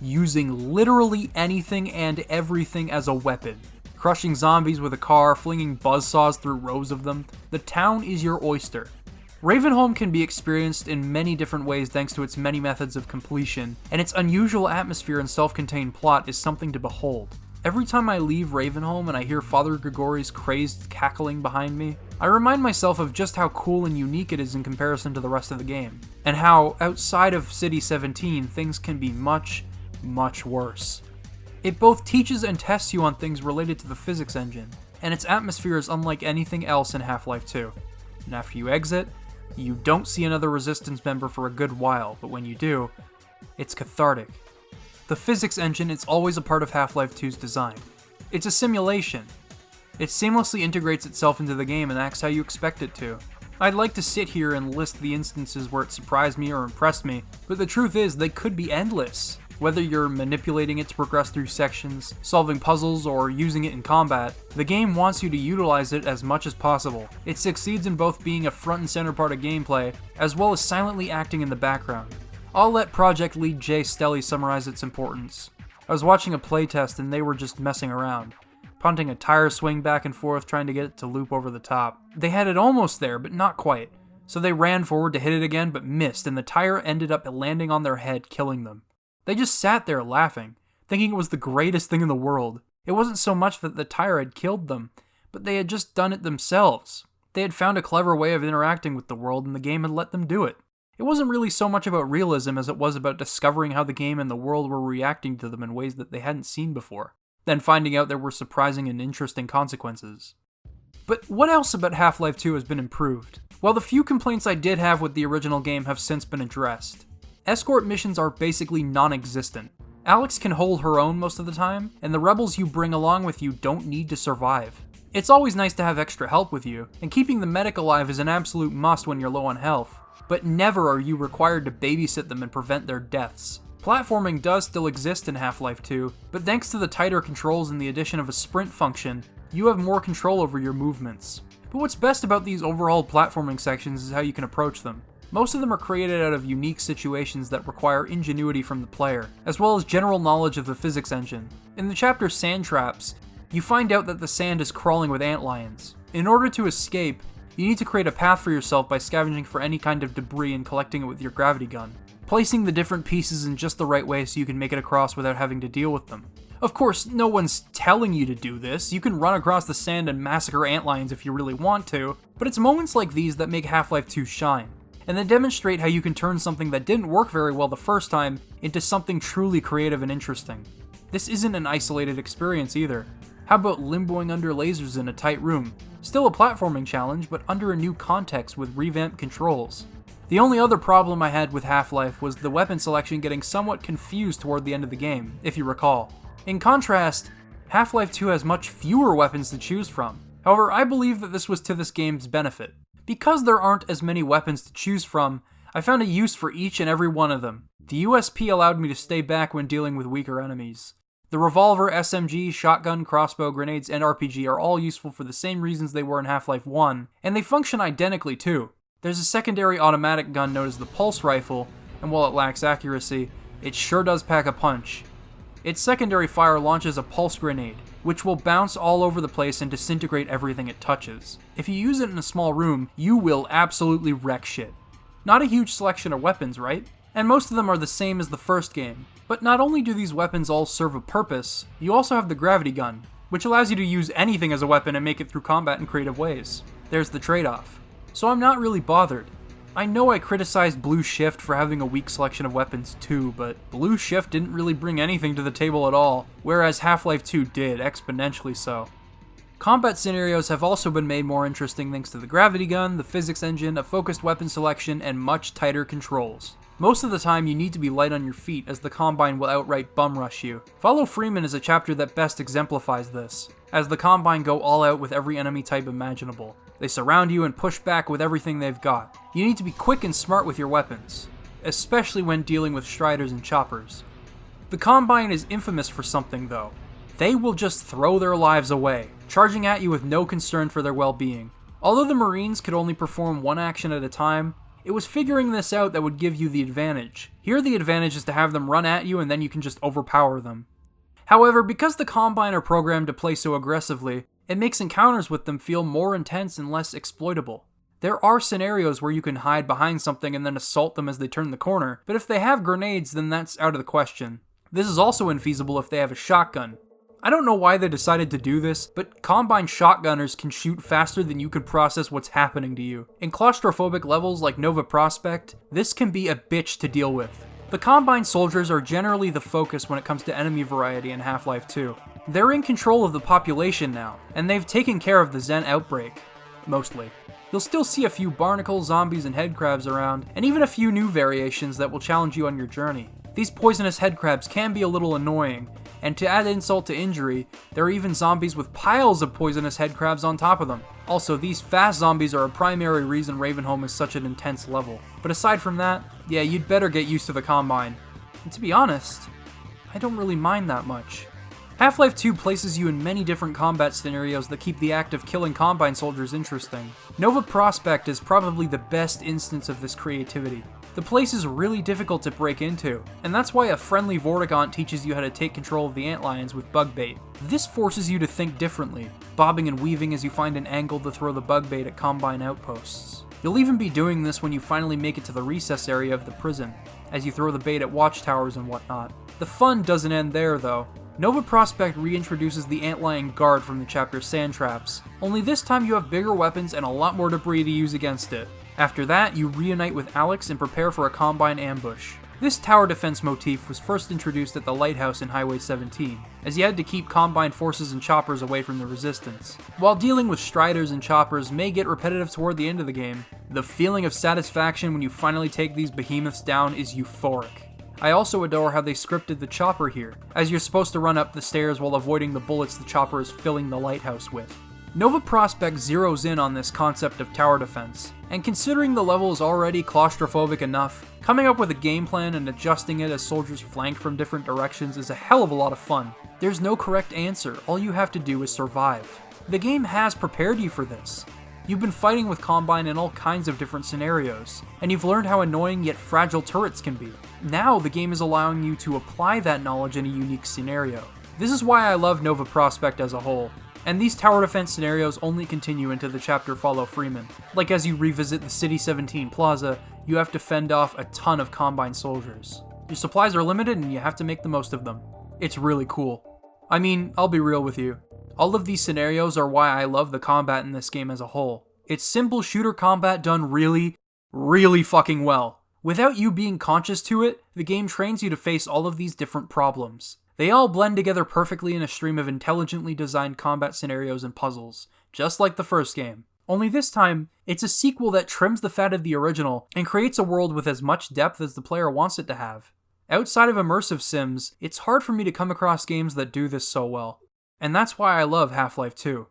Using literally anything and everything as a weapon. Crushing zombies with a car, flinging buzzsaws through rows of them, the town is your oyster. Ravenholm can be experienced in many different ways thanks to its many methods of completion, and its unusual atmosphere and self contained plot is something to behold. Every time I leave Ravenholm and I hear Father Grigori's crazed cackling behind me, I remind myself of just how cool and unique it is in comparison to the rest of the game, and how, outside of City 17, things can be much, much worse. It both teaches and tests you on things related to the physics engine, and its atmosphere is unlike anything else in Half Life 2. And after you exit, you don't see another Resistance member for a good while, but when you do, it's cathartic. The physics engine is always a part of Half Life 2's design. It's a simulation. It seamlessly integrates itself into the game and acts how you expect it to. I'd like to sit here and list the instances where it surprised me or impressed me, but the truth is, they could be endless. Whether you're manipulating it to progress through sections, solving puzzles, or using it in combat, the game wants you to utilize it as much as possible. It succeeds in both being a front and center part of gameplay, as well as silently acting in the background. I'll let project lead Jay Stelly summarize its importance. I was watching a playtest and they were just messing around, punting a tire swing back and forth trying to get it to loop over the top. They had it almost there, but not quite. So they ran forward to hit it again, but missed, and the tire ended up landing on their head, killing them. They just sat there laughing, thinking it was the greatest thing in the world. It wasn't so much that the tire had killed them, but they had just done it themselves. They had found a clever way of interacting with the world, and the game had let them do it. It wasn't really so much about realism as it was about discovering how the game and the world were reacting to them in ways that they hadn't seen before, then finding out there were surprising and interesting consequences. But what else about Half Life 2 has been improved? Well, the few complaints I did have with the original game have since been addressed. Escort missions are basically non existent. Alex can hold her own most of the time, and the rebels you bring along with you don't need to survive. It's always nice to have extra help with you, and keeping the medic alive is an absolute must when you're low on health, but never are you required to babysit them and prevent their deaths. Platforming does still exist in Half Life 2, but thanks to the tighter controls and the addition of a sprint function, you have more control over your movements. But what's best about these overhaul platforming sections is how you can approach them. Most of them are created out of unique situations that require ingenuity from the player, as well as general knowledge of the physics engine. In the chapter Sand Traps, you find out that the sand is crawling with antlions. In order to escape, you need to create a path for yourself by scavenging for any kind of debris and collecting it with your gravity gun, placing the different pieces in just the right way so you can make it across without having to deal with them. Of course, no one's telling you to do this. You can run across the sand and massacre antlions if you really want to, but it's moments like these that make Half Life 2 shine and then demonstrate how you can turn something that didn't work very well the first time into something truly creative and interesting. This isn't an isolated experience either. How about limboing under lasers in a tight room? Still a platforming challenge, but under a new context with revamped controls. The only other problem I had with Half Life was the weapon selection getting somewhat confused toward the end of the game, if you recall. In contrast, Half Life 2 has much fewer weapons to choose from. However, I believe that this was to this game's benefit. Because there aren't as many weapons to choose from, I found a use for each and every one of them. The USP allowed me to stay back when dealing with weaker enemies. The revolver, SMG, shotgun, crossbow, grenades, and RPG are all useful for the same reasons they were in Half Life 1, and they function identically too. There's a secondary automatic gun known as the Pulse Rifle, and while it lacks accuracy, it sure does pack a punch. Its secondary fire launches a pulse grenade, which will bounce all over the place and disintegrate everything it touches. If you use it in a small room, you will absolutely wreck shit. Not a huge selection of weapons, right? And most of them are the same as the first game. But not only do these weapons all serve a purpose, you also have the gravity gun, which allows you to use anything as a weapon and make it through combat in creative ways. There's the trade off. So I'm not really bothered. I know I criticized Blue Shift for having a weak selection of weapons too, but Blue Shift didn't really bring anything to the table at all, whereas Half Life 2 did, exponentially so. Combat scenarios have also been made more interesting thanks to the gravity gun, the physics engine, a focused weapon selection, and much tighter controls. Most of the time, you need to be light on your feet, as the Combine will outright bum rush you. Follow Freeman is a chapter that best exemplifies this, as the Combine go all out with every enemy type imaginable. They surround you and push back with everything they've got. You need to be quick and smart with your weapons, especially when dealing with Striders and Choppers. The Combine is infamous for something, though. They will just throw their lives away, charging at you with no concern for their well being. Although the Marines could only perform one action at a time, it was figuring this out that would give you the advantage. Here, the advantage is to have them run at you and then you can just overpower them. However, because the Combine are programmed to play so aggressively, it makes encounters with them feel more intense and less exploitable. There are scenarios where you can hide behind something and then assault them as they turn the corner, but if they have grenades, then that's out of the question. This is also infeasible if they have a shotgun. I don't know why they decided to do this, but Combine shotgunners can shoot faster than you can process what's happening to you. In claustrophobic levels like Nova Prospekt, this can be a bitch to deal with. The Combine soldiers are generally the focus when it comes to enemy variety in Half Life 2. They're in control of the population now, and they've taken care of the Xen outbreak. Mostly. You'll still see a few barnacles, zombies, and headcrabs around, and even a few new variations that will challenge you on your journey. These poisonous headcrabs can be a little annoying, and to add insult to injury, there are even zombies with piles of poisonous headcrabs on top of them. Also, these fast zombies are a primary reason Ravenholm is such an intense level. But aside from that, yeah, you'd better get used to the Combine. And to be honest, I don't really mind that much. Half Life 2 places you in many different combat scenarios that keep the act of killing Combine soldiers interesting. Nova Prospekt is probably the best instance of this creativity. The place is really difficult to break into, and that's why a friendly Vortigaunt teaches you how to take control of the antlions with bug bait. This forces you to think differently, bobbing and weaving as you find an angle to throw the bug bait at Combine outposts. You'll even be doing this when you finally make it to the recess area of the prison, as you throw the bait at watchtowers and whatnot. The fun doesn't end there, though. Nova Prospekt reintroduces the Antlion Guard from the chapter Sand Traps, only this time you have bigger weapons and a lot more debris to use against it. After that, you reunite with Alex and prepare for a Combine ambush. This tower defense motif was first introduced at the lighthouse in Highway 17, as you had to keep Combine forces and choppers away from the Resistance. While dealing with Striders and choppers may get repetitive toward the end of the game, the feeling of satisfaction when you finally take these behemoths down is euphoric. I also adore how they scripted the chopper here, as you're supposed to run up the stairs while avoiding the bullets the chopper is filling the lighthouse with. Nova Prospekt zeroes in on this concept of tower defense, and considering the level is already claustrophobic enough, coming up with a game plan and adjusting it as soldiers flank from different directions is a hell of a lot of fun. There's no correct answer, all you have to do is survive. The game has prepared you for this, You've been fighting with Combine in all kinds of different scenarios, and you've learned how annoying yet fragile turrets can be. Now, the game is allowing you to apply that knowledge in a unique scenario. This is why I love Nova Prospekt as a whole, and these tower defense scenarios only continue into the chapter Follow Freeman. Like as you revisit the City 17 Plaza, you have to fend off a ton of Combine soldiers. Your supplies are limited and you have to make the most of them. It's really cool. I mean, I'll be real with you. All of these scenarios are why I love the combat in this game as a whole. It's simple shooter combat done really, really fucking well. Without you being conscious to it, the game trains you to face all of these different problems. They all blend together perfectly in a stream of intelligently designed combat scenarios and puzzles, just like the first game. Only this time, it's a sequel that trims the fat of the original and creates a world with as much depth as the player wants it to have. Outside of immersive sims, it's hard for me to come across games that do this so well. And that's why I love Half Life 2.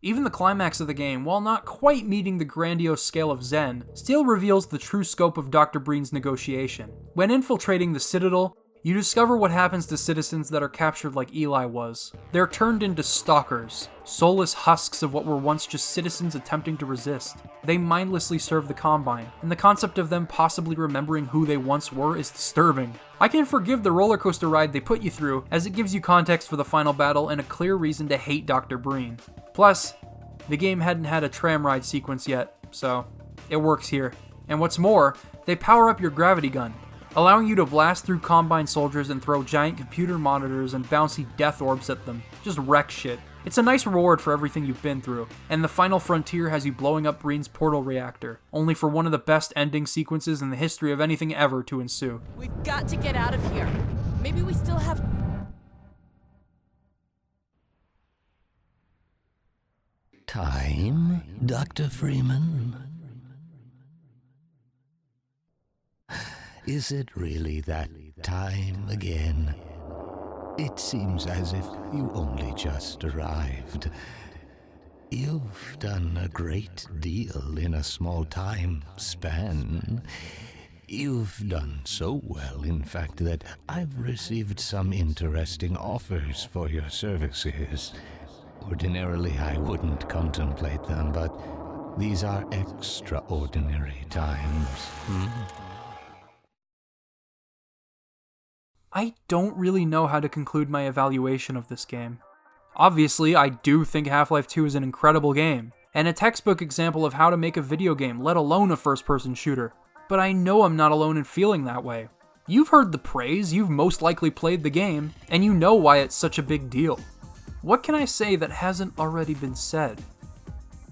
Even the climax of the game, while not quite meeting the grandiose scale of Xen, still reveals the true scope of Dr. Breen's negotiation. When infiltrating the Citadel, You discover what happens to citizens that are captured like Eli was. They're turned into stalkers, soulless husks of what were once just citizens attempting to resist. They mindlessly serve the Combine, and the concept of them possibly remembering who they once were is disturbing. I can forgive the roller coaster ride they put you through, as it gives you context for the final battle and a clear reason to hate Dr. Breen. Plus, the game hadn't had a tram ride sequence yet, so it works here. And what's more, they power up your gravity gun, allowing you to blast through Combine soldiers and throw giant computer monitors and bouncy death orbs at them. Just wreck shit. It's a nice reward for everything you've been through, and the final frontier has you blowing up Breen's portal reactor, only for one of the best ending sequences in the history of anything ever to ensue. We've got to get out of here. Maybe we still have. Time, Dr. Freeman? Is it really that time again? It seems as if you only just arrived. You've done a great deal in a small time span. You've done so well, in fact, that I've received some interesting offers for your services. Ordinarily, I wouldn't contemplate them, but these are extraordinary times. Hmm? I don't really know how to conclude my evaluation of this game. Obviously, I do think Half Life 2 is an incredible game, and a textbook example of how to make a video game, let alone a first person shooter. But I know I'm not alone in feeling that way. You've heard the praise, you've most likely played the game, and you know why it's such a big deal. What can I say that hasn't already been said?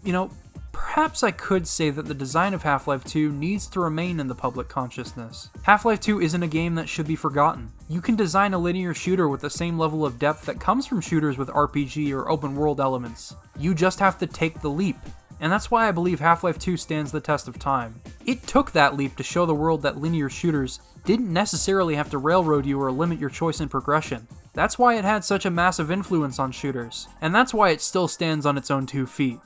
You know, perhaps I could say that the design of Half Life 2 needs to remain in the public consciousness. Half Life 2 isn't a game that should be forgotten. You can design a linear shooter with the same level of depth that comes from shooters with RPG or open world elements. You just have to take the leap. And that's why I believe Half Life 2 stands the test of time. It took that leap to show the world that linear shooters didn't necessarily have to railroad you or limit your choice in progression. That's why it had such a massive influence on shooters, and that's why it still stands on its own two feet.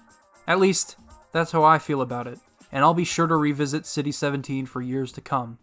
At least, that's how I feel about it, and I'll be sure to revisit City 17 for years to come.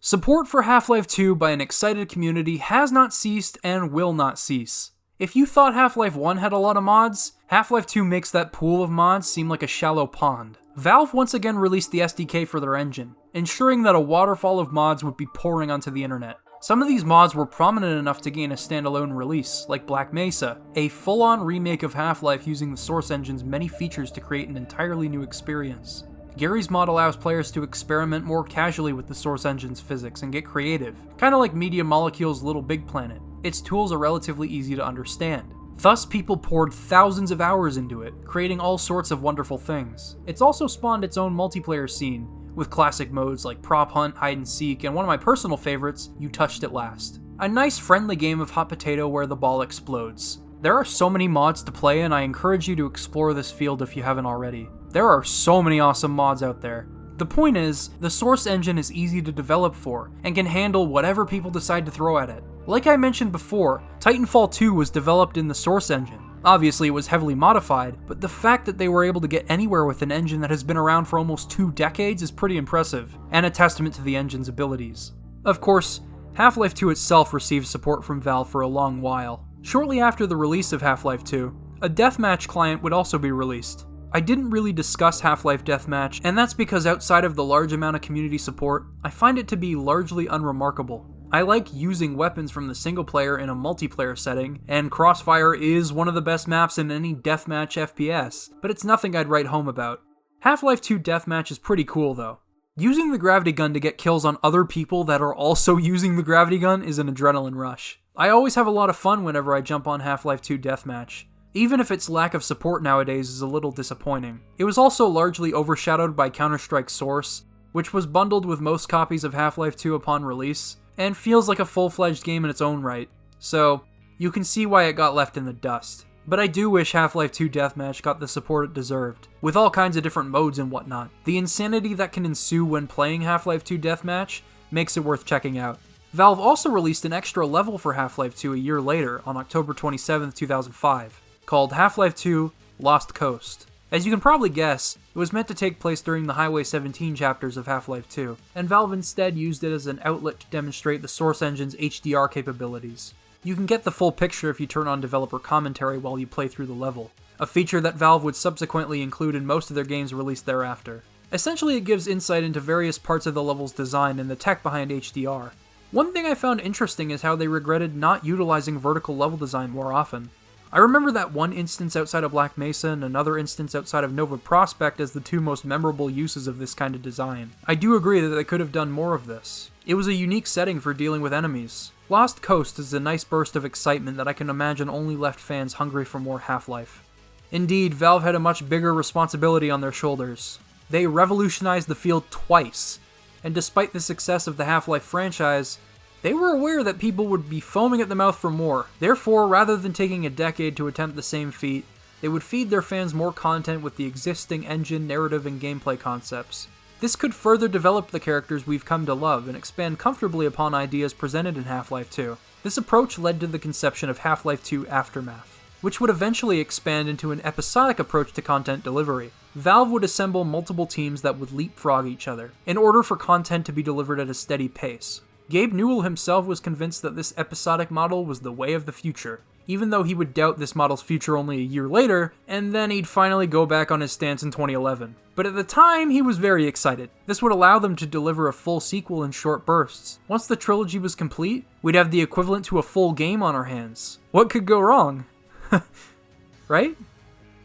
Support for Half Life 2 by an excited community has not ceased and will not cease. If you thought Half Life 1 had a lot of mods, Half Life 2 makes that pool of mods seem like a shallow pond. Valve once again released the SDK for their engine, ensuring that a waterfall of mods would be pouring onto the internet. Some of these mods were prominent enough to gain a standalone release, like Black Mesa, a full on remake of Half Life using the Source engine's many features to create an entirely new experience. Garry's mod allows players to experiment more casually with the Source engine's physics and get creative, kinda like Media Molecule's Little Big Planet. Its tools are relatively easy to understand. Thus, people poured thousands of hours into it, creating all sorts of wonderful things. It's also spawned its own multiplayer scene, with classic modes like Prop Hunt, Hide and Seek, and one of my personal favorites, You Touched It Last. A nice friendly game of hot potato where the ball explodes. There are so many mods to play, and I encourage you to explore this field if you haven't already. There are so many awesome mods out there. The point is, the Source engine is easy to develop for, and can handle whatever people decide to throw at it. Like I mentioned before, Titanfall 2 was developed in the Source engine, Obviously, it was heavily modified, but the fact that they were able to get anywhere with an engine that has been around for almost two decades is pretty impressive, and a testament to the engine's abilities. Of course, Half Life 2 itself received support from Valve for a long while. Shortly after the release of Half Life 2, a deathmatch client would also be released. I didn't really discuss Half Life Deathmatch, and that's because outside of the large amount of community support, I find it to be largely unremarkable. I like using weapons from the single player in a multiplayer setting, and Crossfire is one of the best maps in any deathmatch FPS, but it's nothing I'd write home about. Half Life 2 Deathmatch is pretty cool though. Using the gravity gun to get kills on other people that are also using the gravity gun is an adrenaline rush. I always have a lot of fun whenever I jump on Half Life 2 Deathmatch, even if its lack of support nowadays is a little disappointing. It was also largely overshadowed by Counter Strike Source, which was bundled with most copies of Half Life 2 upon release, and feels like a full fledged game in its own right, so you can see why it got left in the dust. But I do wish Half Life 2 Deathmatch got the support it deserved, with all kinds of different modes and whatnot. The insanity that can ensue when playing Half Life 2 Deathmatch makes it worth checking out. Valve also released an extra level for Half Life 2 a year later, on October 27, 2005, called Half Life 2 Lost Coast. As you can probably guess, it was meant to take place during the Highway 17 chapters of Half Life 2, and Valve instead used it as an outlet to demonstrate the Source Engine's HDR capabilities. You can get the full picture if you turn on developer commentary while you play through the level, a feature that Valve would subsequently include in most of their games released thereafter. Essentially, it gives insight into various parts of the level's design and the tech behind HDR. One thing I found interesting is how they regretted not utilizing vertical level design more often. I remember that one instance outside of Black Mesa and another instance outside of Nova Prospekt as the two most memorable uses of this kind of design. I do agree that they could have done more of this. It was a unique setting for dealing with enemies. Lost Coast is a nice burst of excitement that I can imagine only left fans hungry for more Half Life. Indeed, Valve had a much bigger responsibility on their shoulders. They revolutionized the field twice, and despite the success of the Half Life franchise, they were aware that people would be foaming at the mouth for more. Therefore, rather than taking a decade to attempt the same feat, they would feed their fans more content with the existing engine, narrative, and gameplay concepts. This could further develop the characters we've come to love and expand comfortably upon ideas presented in Half Life 2. This approach led to the conception of Half Life 2 Aftermath, which would eventually expand into an episodic approach to content delivery. Valve would assemble multiple teams that would leapfrog each other, in order for content to be delivered at a steady pace. Gabe Newell himself was convinced that this episodic model was the way of the future, even though he would doubt this model's future only a year later, and then he'd finally go back on his stance in 2011. But at the time, he was very excited. This would allow them to deliver a full sequel in short bursts. Once the trilogy was complete, we'd have the equivalent to a full game on our hands. What could go wrong? right?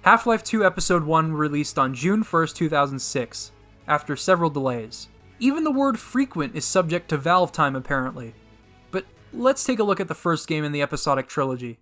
Half Life 2 Episode 1 released on June 1st, 2006, after several delays. Even the word frequent is subject to Valve time, apparently. But let's take a look at the first game in the episodic trilogy.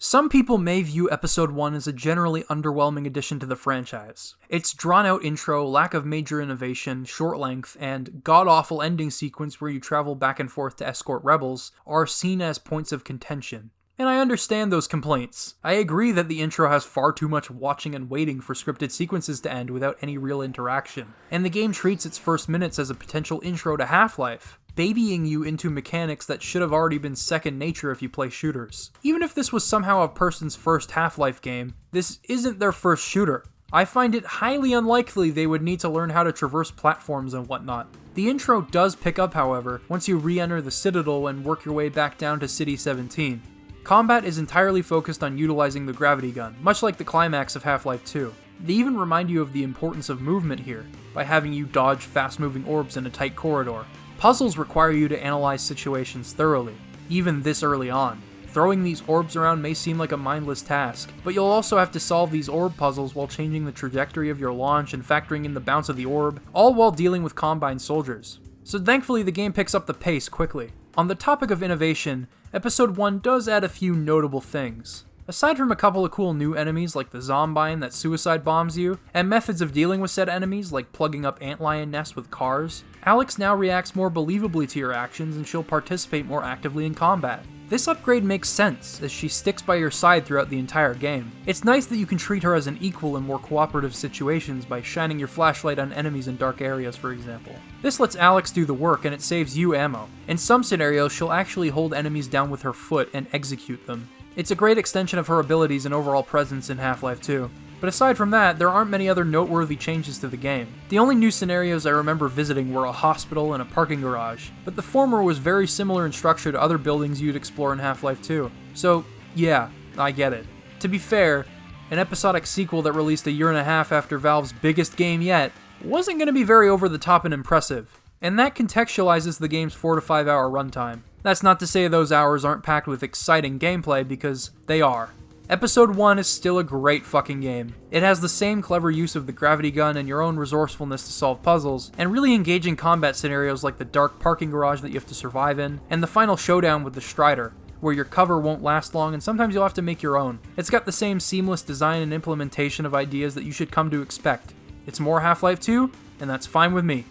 Some people may view Episode 1 as a generally underwhelming addition to the franchise. Its drawn out intro, lack of major innovation, short length, and god awful ending sequence where you travel back and forth to escort rebels are seen as points of contention. And I understand those complaints. I agree that the intro has far too much watching and waiting for scripted sequences to end without any real interaction. And the game treats its first minutes as a potential intro to Half Life, babying you into mechanics that should have already been second nature if you play shooters. Even if this was somehow a person's first Half Life game, this isn't their first shooter. I find it highly unlikely they would need to learn how to traverse platforms and whatnot. The intro does pick up, however, once you re enter the Citadel and work your way back down to City 17. Combat is entirely focused on utilizing the gravity gun, much like the climax of Half Life 2. They even remind you of the importance of movement here, by having you dodge fast moving orbs in a tight corridor. Puzzles require you to analyze situations thoroughly, even this early on. Throwing these orbs around may seem like a mindless task, but you'll also have to solve these orb puzzles while changing the trajectory of your launch and factoring in the bounce of the orb, all while dealing with Combine soldiers. So thankfully, the game picks up the pace quickly. On the topic of innovation, Episode 1 does add a few notable things. Aside from a couple of cool new enemies like the Zombine that suicide bombs you, and methods of dealing with said enemies like plugging up antlion nests with cars, Alex now reacts more believably to your actions and she'll participate more actively in combat. This upgrade makes sense, as she sticks by your side throughout the entire game. It's nice that you can treat her as an equal in more cooperative situations by shining your flashlight on enemies in dark areas, for example. This lets Alex do the work and it saves you ammo. In some scenarios, she'll actually hold enemies down with her foot and execute them. It's a great extension of her abilities and overall presence in Half Life 2. But aside from that, there aren't many other noteworthy changes to the game. The only new scenarios I remember visiting were a hospital and a parking garage, but the former was very similar in structure to other buildings you'd explore in Half Life 2. So, yeah, I get it. To be fair, an episodic sequel that released a year and a half after Valve's biggest game yet wasn't going to be very over the top and impressive, and that contextualizes the game's 4 to 5 hour runtime. That's not to say those hours aren't packed with exciting gameplay, because they are. Episode 1 is still a great fucking game. It has the same clever use of the gravity gun and your own resourcefulness to solve puzzles, and really engaging combat scenarios like the dark parking garage that you have to survive in, and the final showdown with the Strider, where your cover won't last long and sometimes you'll have to make your own. It's got the same seamless design and implementation of ideas that you should come to expect. It's more Half Life 2, and that's fine with me.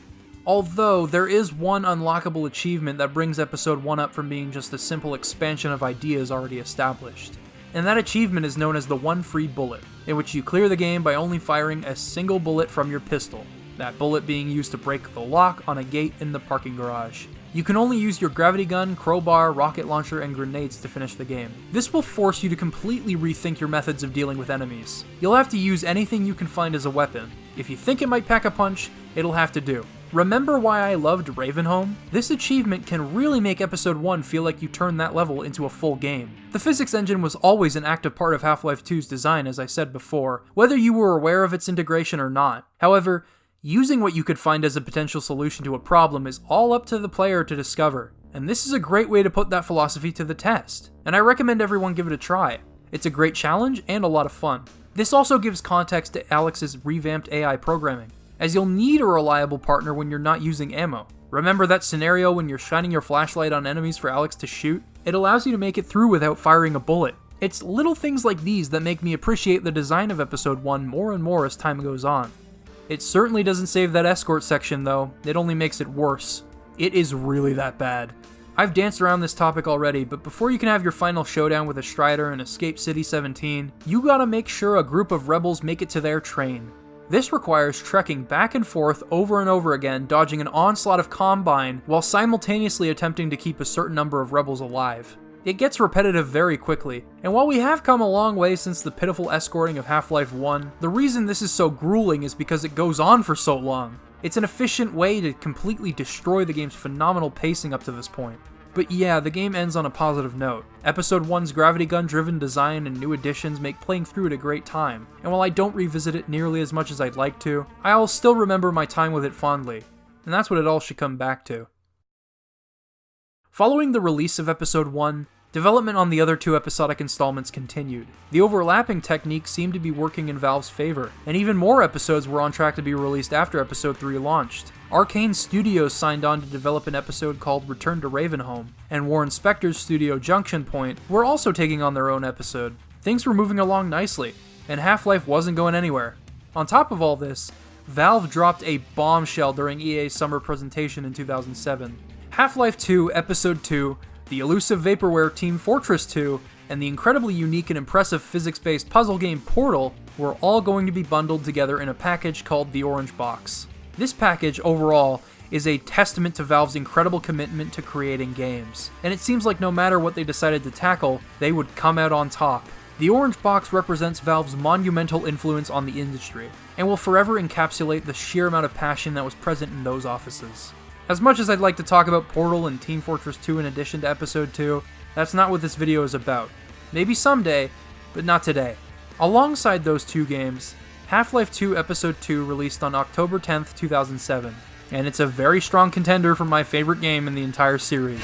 Although, there is one unlockable achievement that brings Episode 1 up from being just a simple expansion of ideas already established and that achievement is known as the One Free Bullet, in which you clear the game by only firing a single bullet from your pistol. that bullet being used to break the lock on a gate in the parking garage. You can only use your gravity gun, crowbar, rocket launcher, and grenades to finish the game. This will force you to completely rethink your methods of dealing with enemies. You'll have to use anything you can find as a weapon. If you think it might pack a punch, it'll have to do. Remember why I loved Ravenholm? This achievement can really make Episode 1 feel like you turned that level into a full game. The physics engine was always an active part of Half Life 2's design, as I said before, whether you were aware of its integration or not. However, using what you could find as a potential solution to a problem is all up to the player to discover. And this is a great way to put that philosophy to the test. And I recommend everyone give it a try. It's a great challenge and a lot of fun. This also gives context to Alex's revamped AI programming as you'll need a reliable partner when you're not using ammo. Remember that scenario when you're shining your flashlight on enemies for Alex to shoot? It allows you to make it through without firing a bullet. It's little things like these that make me appreciate the design of Episode 1 more and more as time goes on. It certainly doesn't save that escort section though, it only makes it worse. It is really that bad. I've danced around this topic already, but before you can have your final showdown with a Strider in Escape City 17, you gotta make sure a group of rebels make it to their train. This requires trekking back and forth over and over again, dodging an onslaught of Combine while simultaneously attempting to keep a certain number of rebels alive. It gets repetitive very quickly, and while we have come a long way since the pitiful escorting of Half Life 1, the reason this is so grueling is because it goes on for so long. It's an efficient way to completely destroy the game's phenomenal pacing up to this point. But yeah, the game ends on a positive note. Episode 1's gravity gun driven design and new additions make playing through it a great time, and while I don't revisit it nearly as much as I'd like to, I'll still remember my time with it fondly, and that's what it all should come back to. Following the release of Episode 1, Development on the other two episodic installments continued. The overlapping technique seemed to be working in Valve's favor, and even more episodes were on track to be released after Episode 3 launched. Arkane Studios signed on to develop an episode called Return to Ravenholm, and Warren Spector's studio Junction Point were also taking on their own episode. Things were moving along nicely, and Half Life wasn't going anywhere. On top of all this, Valve dropped a bombshell during EA's summer presentation in 2007. Half Life 2 Episode 2 the elusive vaporware Team Fortress 2, and the incredibly unique and impressive physics based puzzle game Portal were all going to be bundled together in a package called the Orange Box. This package, overall, is a testament to Valve's incredible commitment to creating games, and it seems like no matter what they decided to tackle, they would come out on top. The Orange Box represents Valve's monumental influence on the industry, and will forever encapsulate the sheer amount of passion that was present in those offices. As much as I'd like to talk about Portal and Team Fortress 2 in addition to Episode 2, that's not what this video is about. Maybe someday, but not today. Alongside those two games, Half-Life 2 Episode 2 released on October 10th, 2007, and it's a very strong contender for my favorite game in the entire series.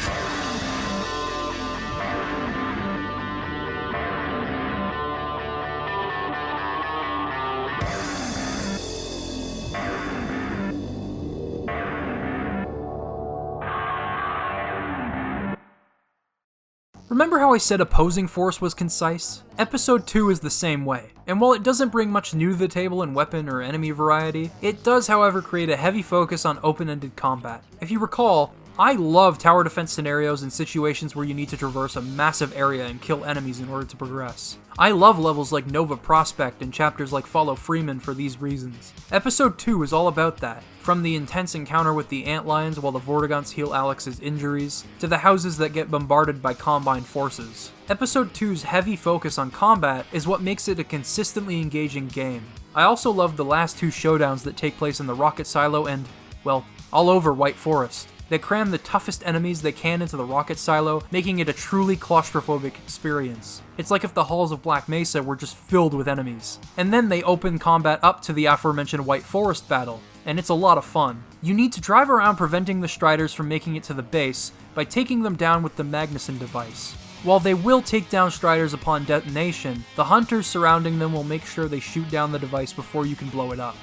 Remember how I said opposing force was concise? Episode 2 is the same way, and while it doesn't bring much new to the table in weapon or enemy variety, it does however create a heavy focus on open-ended combat. If you recall, I love tower defense scenarios and situations where you need to traverse a massive area and kill enemies in order to progress. I love levels like Nova Prospekt and chapters like Follow Freeman for these reasons. Episode 2 is all about that, from the intense encounter with the antlions while the Vortigaunts heal Alex's injuries, to the houses that get bombarded by Combine forces. Episode 2's heavy focus on combat is what makes it a consistently engaging game. I also love the last two showdowns that take place in the Rocket Silo and, well, all over White Forest. They cram the toughest enemies they can into the rocket silo, making it a truly claustrophobic experience. It's like if the halls of Black Mesa were just filled with enemies. And then they open combat up to the aforementioned White Forest battle, and it's a lot of fun. You need to drive around preventing the Striders from making it to the base by taking them down with the Magnuson device. While they will take down Striders upon detonation, the hunters surrounding them will make sure they shoot down the device before you can blow it up.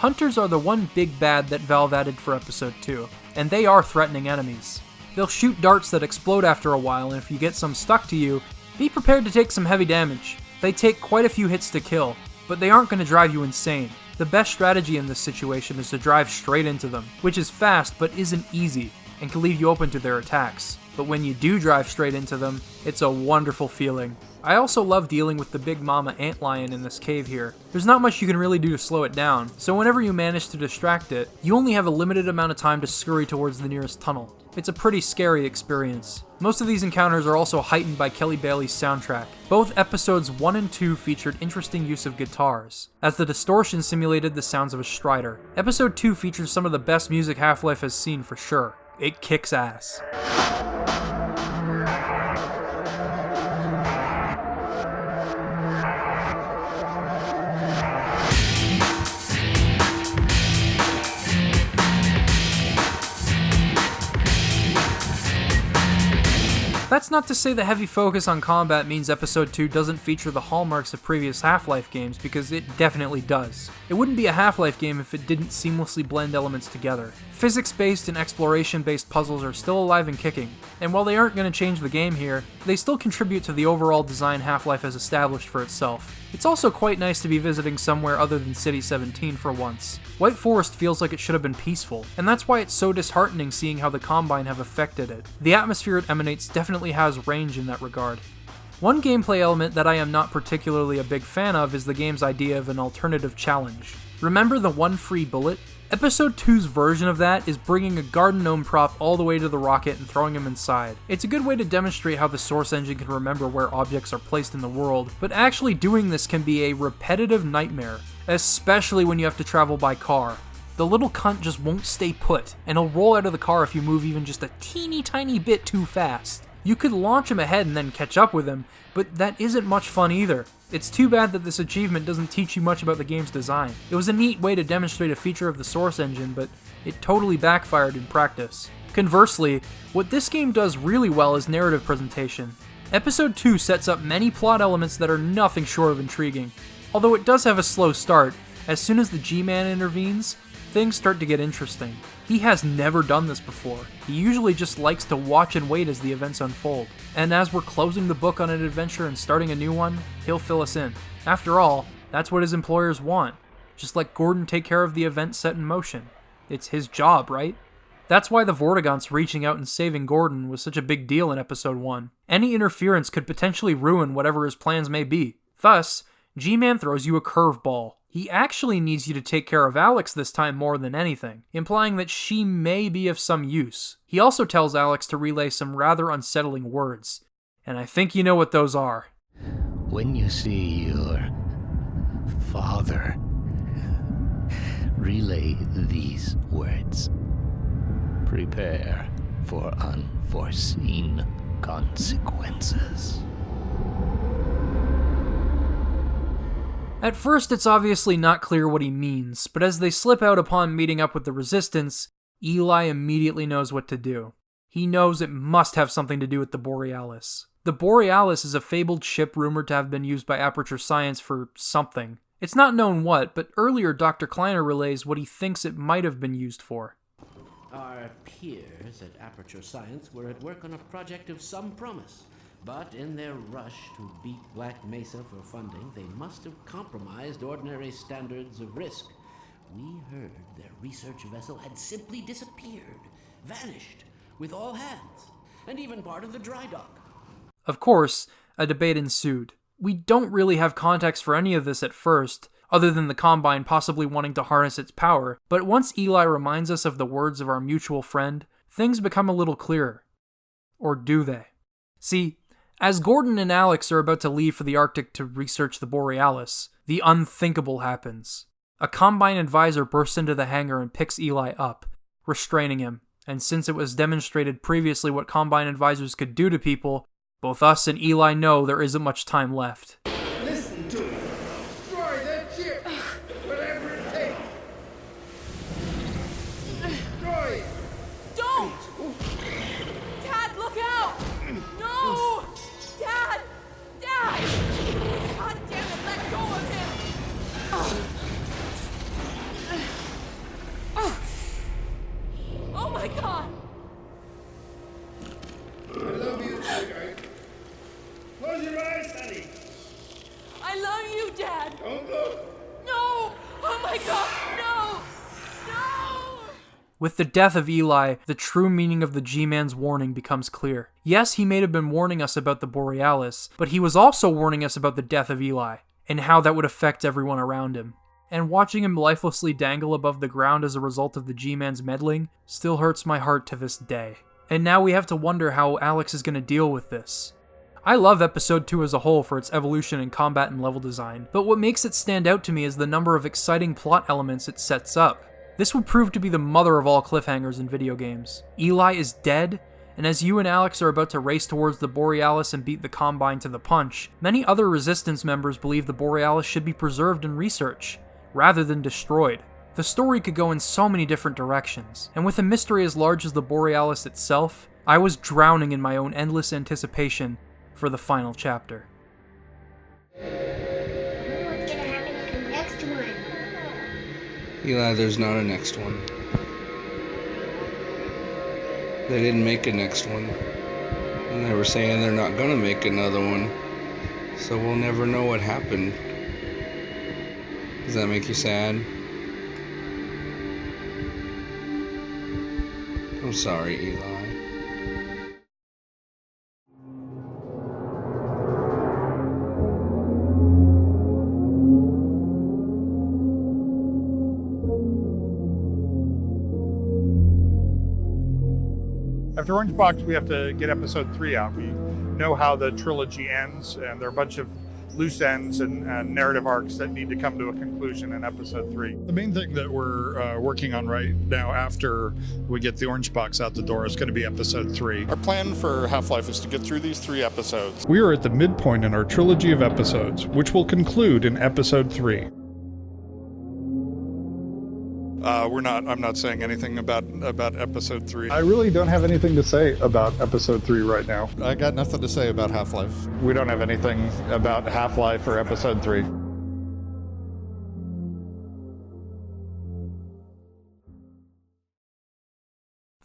Hunters are the one big bad that Valve added for Episode 2, and they are threatening enemies. They'll shoot darts that explode after a while, and if you get some stuck to you, be prepared to take some heavy damage. They take quite a few hits to kill, but they aren't going to drive you insane. The best strategy in this situation is to drive straight into them, which is fast but isn't easy. And can leave you open to their attacks. But when you do drive straight into them, it's a wonderful feeling. I also love dealing with the big mama antlion in this cave here. There's not much you can really do to slow it down, so whenever you manage to distract it, you only have a limited amount of time to scurry towards the nearest tunnel. It's a pretty scary experience. Most of these encounters are also heightened by Kelly Bailey's soundtrack. Both episodes 1 and 2 featured interesting use of guitars, as the distortion simulated the sounds of a strider. Episode 2 features some of the best music Half Life has seen for sure. It kicks ass. That's not to say the heavy focus on combat means Episode 2 doesn't feature the hallmarks of previous Half Life games, because it definitely does. It wouldn't be a Half Life game if it didn't seamlessly blend elements together. Physics based and exploration based puzzles are still alive and kicking, and while they aren't going to change the game here, they still contribute to the overall design Half Life has established for itself. It's also quite nice to be visiting somewhere other than City 17 for once. White Forest feels like it should have been peaceful, and that's why it's so disheartening seeing how the Combine have affected it. The atmosphere it emanates definitely has range in that regard. One gameplay element that I am not particularly a big fan of is the game's idea of an alternative challenge. Remember the one free bullet? Episode 2's version of that is bringing a garden gnome prop all the way to the rocket and throwing him inside. It's a good way to demonstrate how the Source engine can remember where objects are placed in the world, but actually doing this can be a repetitive nightmare, especially when you have to travel by car. The little cunt just won't stay put, and he'll roll out of the car if you move even just a teeny tiny bit too fast. You could launch him ahead and then catch up with him, but that isn't much fun either. It's too bad that this achievement doesn't teach you much about the game's design. It was a neat way to demonstrate a feature of the Source engine, but it totally backfired in practice. Conversely, what this game does really well is narrative presentation. Episode 2 sets up many plot elements that are nothing short of intriguing. Although it does have a slow start, as soon as the G Man intervenes, things start to get interesting. He has never done this before. He usually just likes to watch and wait as the events unfold. And as we're closing the book on an adventure and starting a new one, he'll fill us in. After all, that's what his employers want. Just let Gordon take care of the event set in motion. It's his job, right? That's why the Vortigaunts reaching out and saving Gordon was such a big deal in episode 1. Any interference could potentially ruin whatever his plans may be. Thus, G Man throws you a curveball. He actually needs you to take care of Alex this time more than anything, implying that she may be of some use. He also tells Alex to relay some rather unsettling words, and I think you know what those are. When you see your father, relay these words Prepare for unforeseen consequences. At first, it's obviously not clear what he means, but as they slip out upon meeting up with the Resistance, Eli immediately knows what to do. He knows it must have something to do with the Borealis. The Borealis is a fabled ship rumored to have been used by Aperture Science for something. It's not known what, but earlier Dr. Kleiner relays what he thinks it might have been used for. Our peers at Aperture Science were at work on a project of some promise. But in their rush to beat Black Mesa for funding, they must have compromised ordinary standards of risk. We heard their research vessel had simply disappeared, vanished, with all hands, and even part of the dry dock. Of course, a debate ensued. We don't really have context for any of this at first, other than the Combine possibly wanting to harness its power, but once Eli reminds us of the words of our mutual friend, things become a little clearer. Or do they? See, as Gordon and Alex are about to leave for the Arctic to research the Borealis, the unthinkable happens. A Combine advisor bursts into the hangar and picks Eli up, restraining him. And since it was demonstrated previously what Combine advisors could do to people, both us and Eli know there isn't much time left. With the death of Eli, the true meaning of the G Man's warning becomes clear. Yes, he may have been warning us about the Borealis, but he was also warning us about the death of Eli, and how that would affect everyone around him. And watching him lifelessly dangle above the ground as a result of the G Man's meddling still hurts my heart to this day. And now we have to wonder how Alex is going to deal with this. I love episode 2 as a whole for its evolution in combat and level design, but what makes it stand out to me is the number of exciting plot elements it sets up. This would prove to be the mother of all cliffhangers in video games. Eli is dead, and as you and Alex are about to race towards the Borealis and beat the Combine to the punch, many other Resistance members believe the Borealis should be preserved in research, rather than destroyed. The story could go in so many different directions, and with a mystery as large as the Borealis itself, I was drowning in my own endless anticipation for the final chapter. Eli, there's not a next one. They didn't make a next one. And they were saying they're not gonna make another one. So we'll never know what happened. Does that make you sad? I'm sorry, Eli. After Orange Box, we have to get episode three out. We know how the trilogy ends, and there are a bunch of loose ends and, and narrative arcs that need to come to a conclusion in episode three. The main thing that we're uh, working on right now after we get the orange box out the door is going to be episode three. Our plan for Half Life is to get through these three episodes. We are at the midpoint in our trilogy of episodes, which will conclude in episode three. Uh, we're not. I'm not saying anything about about episode three. I really don't have anything to say about episode three right now. I got nothing to say about Half Life. We don't have anything about Half Life or episode three.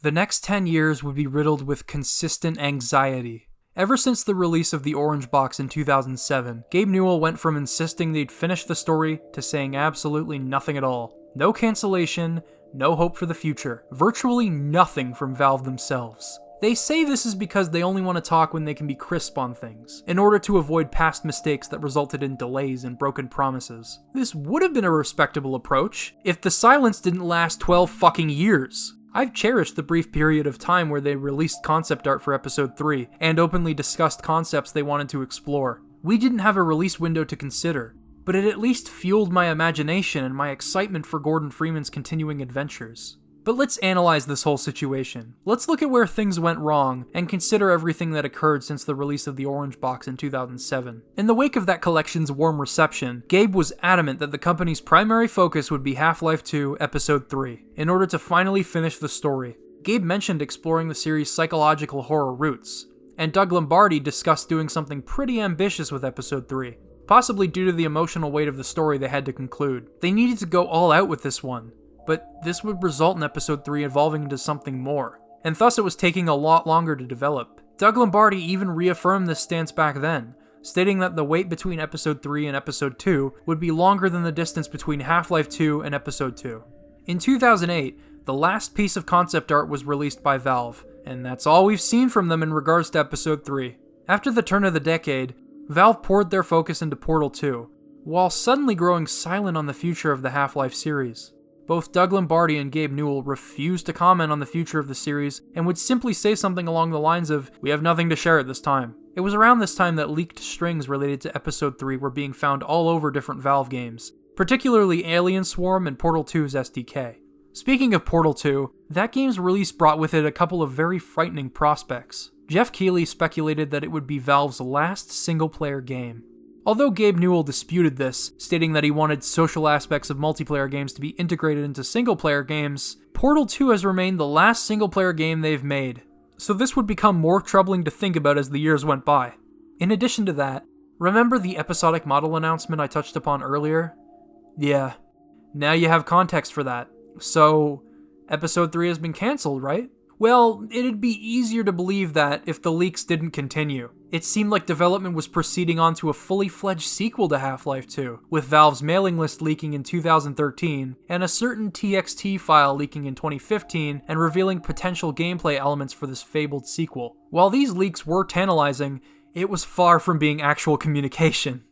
The next 10 years would be riddled with consistent anxiety. Ever since the release of the Orange Box in 2007, Gabe Newell went from insisting they'd finish the story to saying absolutely nothing at all. No cancellation, no hope for the future, virtually nothing from Valve themselves. They say this is because they only want to talk when they can be crisp on things, in order to avoid past mistakes that resulted in delays and broken promises. This would have been a respectable approach if the silence didn't last 12 fucking years. I've cherished the brief period of time where they released concept art for episode 3 and openly discussed concepts they wanted to explore. We didn't have a release window to consider, but it at least fueled my imagination and my excitement for Gordon Freeman's continuing adventures. But let's analyze this whole situation. Let's look at where things went wrong and consider everything that occurred since the release of the Orange Box in 2007. In the wake of that collection's warm reception, Gabe was adamant that the company's primary focus would be Half Life 2 Episode 3, in order to finally finish the story. Gabe mentioned exploring the series' psychological horror roots, and Doug Lombardi discussed doing something pretty ambitious with Episode 3, possibly due to the emotional weight of the story they had to conclude. They needed to go all out with this one, but this would result in episode 3 evolving into something more, and thus it was taking a lot longer to develop. Doug Lombardi even reaffirmed this stance back then, stating that the wait between episode 3 and episode 2 would be longer than the distance between Half Life 2 and episode 2. In 2008, the last piece of concept art was released by Valve, and that's all we've seen from them in regards to episode 3. After the turn of the decade, Valve poured their focus into Portal 2, while suddenly growing silent on the future of the Half Life series. Both Doug Lombardi and Gabe Newell refused to comment on the future of the series and would simply say something along the lines of, We have nothing to share at this time. It was around this time that leaked strings related to Episode 3 were being found all over different Valve games, particularly Alien Swarm and Portal 2's SDK. Speaking of Portal 2, that game's release brought with it a couple of very frightening prospects. Geoff Keighley speculated that it would be Valve's last single player game. Although Gabe Newell disputed this, stating that he wanted social aspects of multiplayer games to be integrated into single player games, Portal 2 has remained the last single player game they've made, so this would become more troubling to think about as the years went by. In addition to that, remember the episodic model announcement I touched upon earlier? Yeah, now you have context for that. So, episode 3 has been cancelled, right? Well, it'd be easier to believe that if the leaks didn't continue. It seemed like development was proceeding on to a fully fledged sequel to Half Life 2, with Valve's mailing list leaking in 2013 and a certain TXT file leaking in 2015 and revealing potential gameplay elements for this fabled sequel. While these leaks were tantalizing, it was far from being actual communication.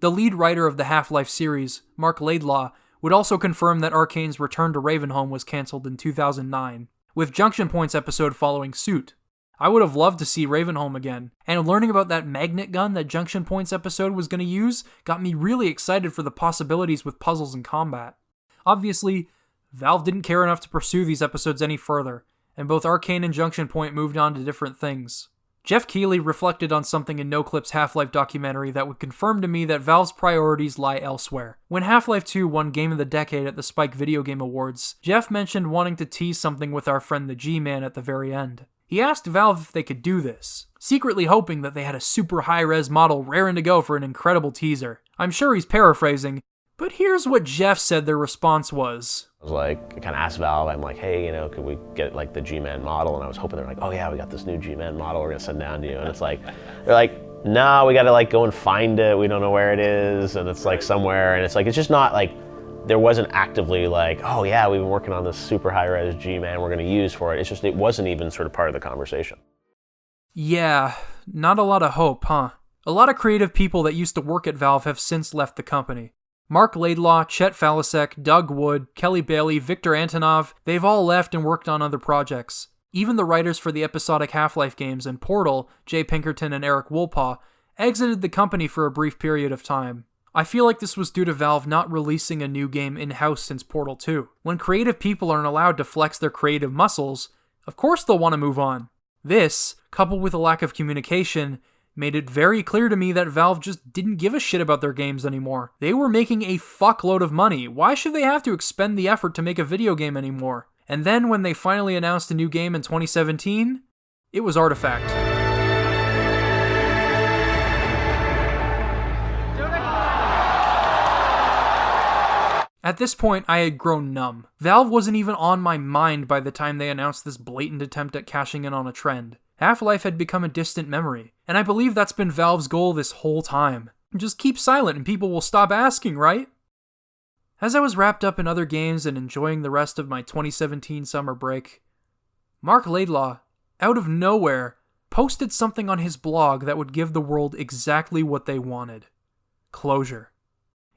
The lead writer of the Half Life series, Marc Laidlaw, would also confirm that Arkane's return to Ravenholm was cancelled in 2009, with Junction Point's episode following suit. I would have loved to see Ravenholm again, and learning about that magnet gun that Junction Points episode was going to use got me really excited for the possibilities with puzzles and combat. Obviously, Valve didn't care enough to pursue these episodes any further, and both Arkane and Junction Point moved on to different things. Geoff Keighley reflected on something in NoClip's Half Life documentary that would confirm to me that Valve's priorities lie elsewhere. When Half Life 2 won Game of the Decade at the Spike Video Game Awards, Geoff mentioned wanting to tease something with our friend the G Man at the very end. He asked Valve if they could do this, secretly hoping that they had a super high res model raring to go for an incredible teaser. I'm sure he's paraphrasing, but here's what Geoff said their response was. I was like, I kind of asked Valve, I'm like, hey, you know, could we get like the G-Man model? And I was hoping they're like, oh yeah, we got this new G-Man model we're gonna send down to you. And it's like, they're like, no, we gotta like go and find it. We don't know where it is, and it's like somewhere. And it's like, it's just not like, there wasn't actively like, oh yeah, we've been working on this super high res G-Man we're gonna use for it. It's just, it wasn't even sort of part of the conversation. Yeah, not a lot of hope, huh? A lot of creative people that used to work at Valve have since left the company. Marc Laidlaw, Chet Faliszek, Doug Wood, Kelly Bailey, Viktor Antonov, they've all left and worked on other projects. Even the writers for the episodic Half Life games and Portal, Jay Pinkerton and Erik Wolpaw, exited the company for a brief period of time. I feel like this was due to Valve not releasing a new game in house since Portal 2. When creative people aren't allowed to flex their creative muscles, of course they'll want to move on. This, coupled with a lack of communication, made it very clear to me that Valve just didn't give a shit about their games anymore. They were making a fuckload of money. Why should they have to expend the effort to make a video game anymore? And then when they finally announced a new game in 2017, it was Artifact. At this point, I had grown numb. Valve wasn't even on my mind by the time they announced this blatant attempt at cashing in on a trend. Half Life had become a distant memory, and I believe that's been Valve's goal this whole time. Just keep silent and people will stop asking, right? As I was wrapped up in other games and enjoying the rest of my 2017 summer break, Marc Laidlaw, out of nowhere, posted something on his blog that would give the world exactly what they wanted closure.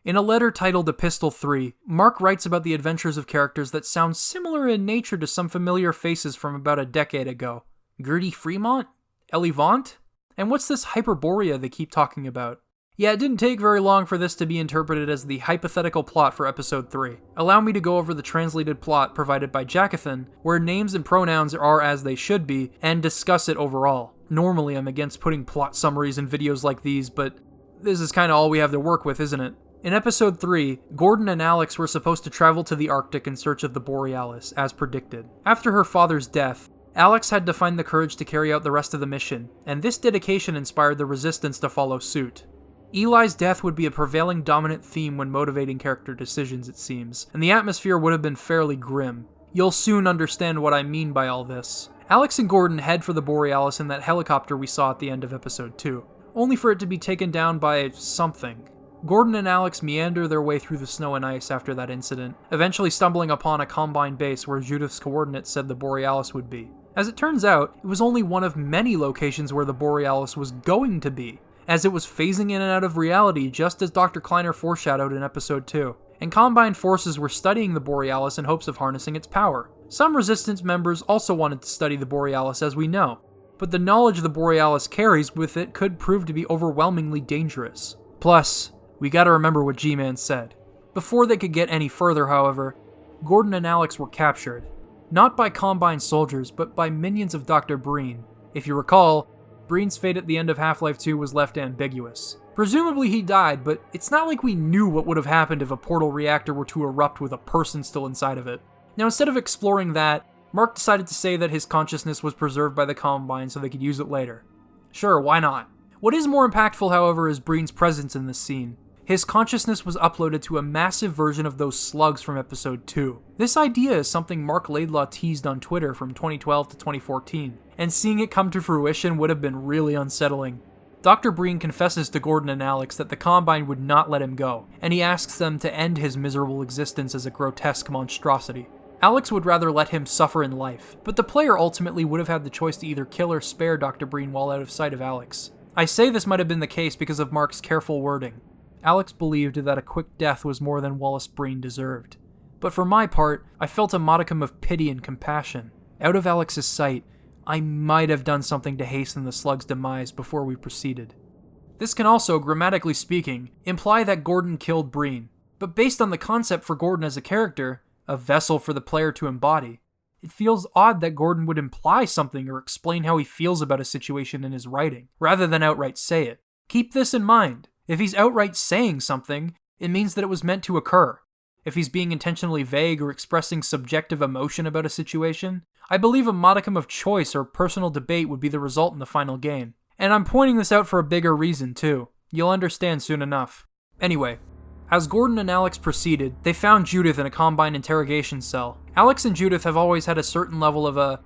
In a letter titled Epistle 3, Marc writes about the adventures of characters that sound similar in nature to some familiar faces from about a decade ago. Gertie Fremont? Ellie Vaunt? And what's this Hyperborea they keep talking about? Yeah, it didn't take very long for this to be interpreted as the hypothetical plot for episode 3. Allow me to go over the translated plot provided by Jacathan, where names and pronouns are as they should be, and discuss it overall. Normally, I'm against putting plot summaries in videos like these, but this is kinda all we have to work with, isn't it? In episode 3, Gordon and Alyx were supposed to travel to the Arctic in search of the Borealis, as predicted. After her father's death, Alyx had to find the courage to carry out the rest of the mission, and this dedication inspired the Resistance to follow suit. Eli's death would be a prevailing dominant theme when motivating character decisions, it seems, and the atmosphere would have been fairly grim. You'll soon understand what I mean by all this. Alyx and Gordon head for the Borealis in that helicopter we saw at the end of episode 2, only for it to be taken down by something. Gordon and Alyx meander their way through the snow and ice after that incident, eventually stumbling upon a Combine base where Judith's coordinates said the Borealis would be. As it turns out, it was only one of many locations where the Borealis was going to be, as it was phasing in and out of reality just as Dr. Kleiner foreshadowed in episode 2. And Combine forces were studying the Borealis in hopes of harnessing its power. Some Resistance members also wanted to study the Borealis, as we know, but the knowledge the Borealis carries with it could prove to be overwhelmingly dangerous. Plus, we gotta remember what G Man said. Before they could get any further, however, Gordon and Alyx were captured. Not by Combine soldiers, but by minions of Dr. Breen. If you recall, Breen's fate at the end of Half Life 2 was left ambiguous. Presumably he died, but it's not like we knew what would have happened if a portal reactor were to erupt with a person still inside of it. Now, instead of exploring that, Marc decided to say that his consciousness was preserved by the Combine so they could use it later. Sure, why not? What is more impactful, however, is Breen's presence in this scene. His consciousness was uploaded to a massive version of those slugs from episode 2. This idea is something Marc Laidlaw teased on Twitter from 2012 to 2014, and seeing it come to fruition would have been really unsettling. Dr. Breen confesses to Gordon and Alyx that the Combine would not let him go, and he asks them to end his miserable existence as a grotesque monstrosity. Alyx would rather let him suffer in life, but the player ultimately would have had the choice to either kill or spare Dr. Breen while out of sight of Alyx. I say this might have been the case because of Marc's careful wording. Alyx believed that a quick death was more than Wallace Breen deserved. But for my part, I felt a modicum of pity and compassion. Out of Alyx's sight, I might have done something to hasten the slug's demise before we proceeded. This can also, grammatically speaking, imply that Gordon killed Breen, but based on the concept for Gordon as a character, a vessel for the player to embody, it feels odd that Gordon would imply something or explain how he feels about a situation in his writing, rather than outright say it. Keep this in mind. If he's outright saying something, it means that it was meant to occur. If he's being intentionally vague or expressing subjective emotion about a situation, I believe a modicum of choice or personal debate would be the result in the final game. And I'm pointing this out for a bigger reason, too. You'll understand soon enough. Anyway, as Gordon and Alyx proceeded, they found Judith in a Combine interrogation cell. Alyx and Judith have always had a certain level of a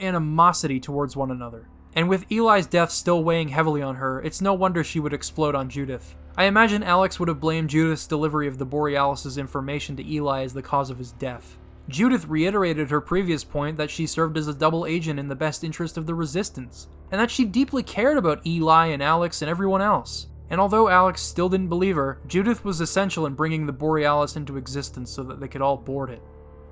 animosity towards one another. And with Eli's death still weighing heavily on her, it's no wonder she would explode on Judith. I imagine Alyx would have blamed Judith's delivery of the Borealis' information to Eli as the cause of his death. Judith reiterated her previous point that she served as a double agent in the best interest of the Resistance, and that she deeply cared about Eli and Alyx and everyone else. And although Alex still didn't believe her, Judith was essential in bringing the Borealis into existence so that they could all board it.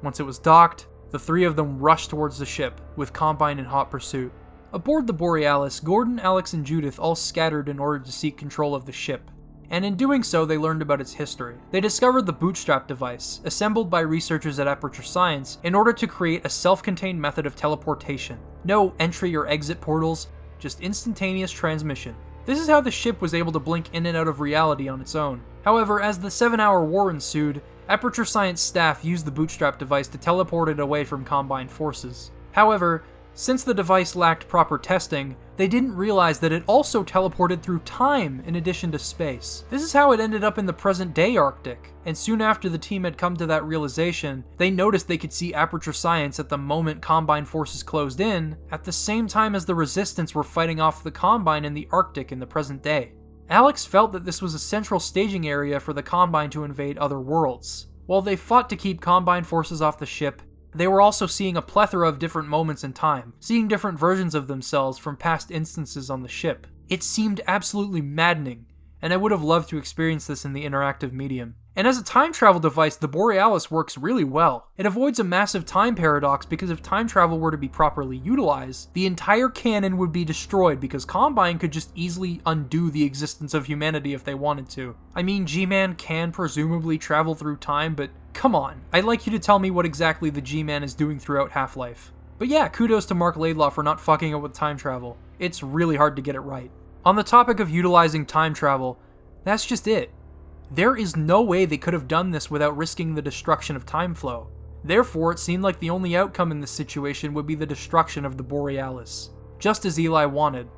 Once it was docked, the three of them rushed towards the ship, with Combine in hot pursuit. Aboard the Borealis, Gordon, Alyx, and Judith all scattered in order to seek control of the ship, and in doing so, they learned about its history. They discovered the Bootstrap device, assembled by researchers at Aperture Science in order to create a self contained method of teleportation. No entry or exit portals, just instantaneous transmission. This is how the ship was able to blink in and out of reality on its own. However, as the seven hour war ensued, Aperture Science staff used the Bootstrap device to teleport it away from Combine forces. However, since the device lacked proper testing, they didn't realize that it also teleported through time in addition to space. This is how it ended up in the present day Arctic, and soon after the team had come to that realization, they noticed they could see Aperture Science at the moment Combine forces closed in, at the same time as the Resistance were fighting off the Combine in the Arctic in the present day. Alyx felt that this was a central staging area for the Combine to invade other worlds. While they fought to keep Combine forces off the ship, they were also seeing a plethora of different moments in time, seeing different versions of themselves from past instances on the ship. It seemed absolutely maddening, and I would have loved to experience this in the interactive medium. And as a time travel device, the Borealis works really well. It avoids a massive time paradox because if time travel were to be properly utilized, the entire canon would be destroyed because Combine could just easily undo the existence of humanity if they wanted to. I mean, G Man can presumably travel through time, but come on, I'd like you to tell me what exactly the G Man is doing throughout Half Life. But yeah, kudos to Marc Laidlaw for not fucking up with time travel. It's really hard to get it right. On the topic of utilizing time travel, that's just it. There is no way they could have done this without risking the destruction of time flow. Therefore, it seemed like the only outcome in this situation would be the destruction of the Borealis, just as Eli wanted.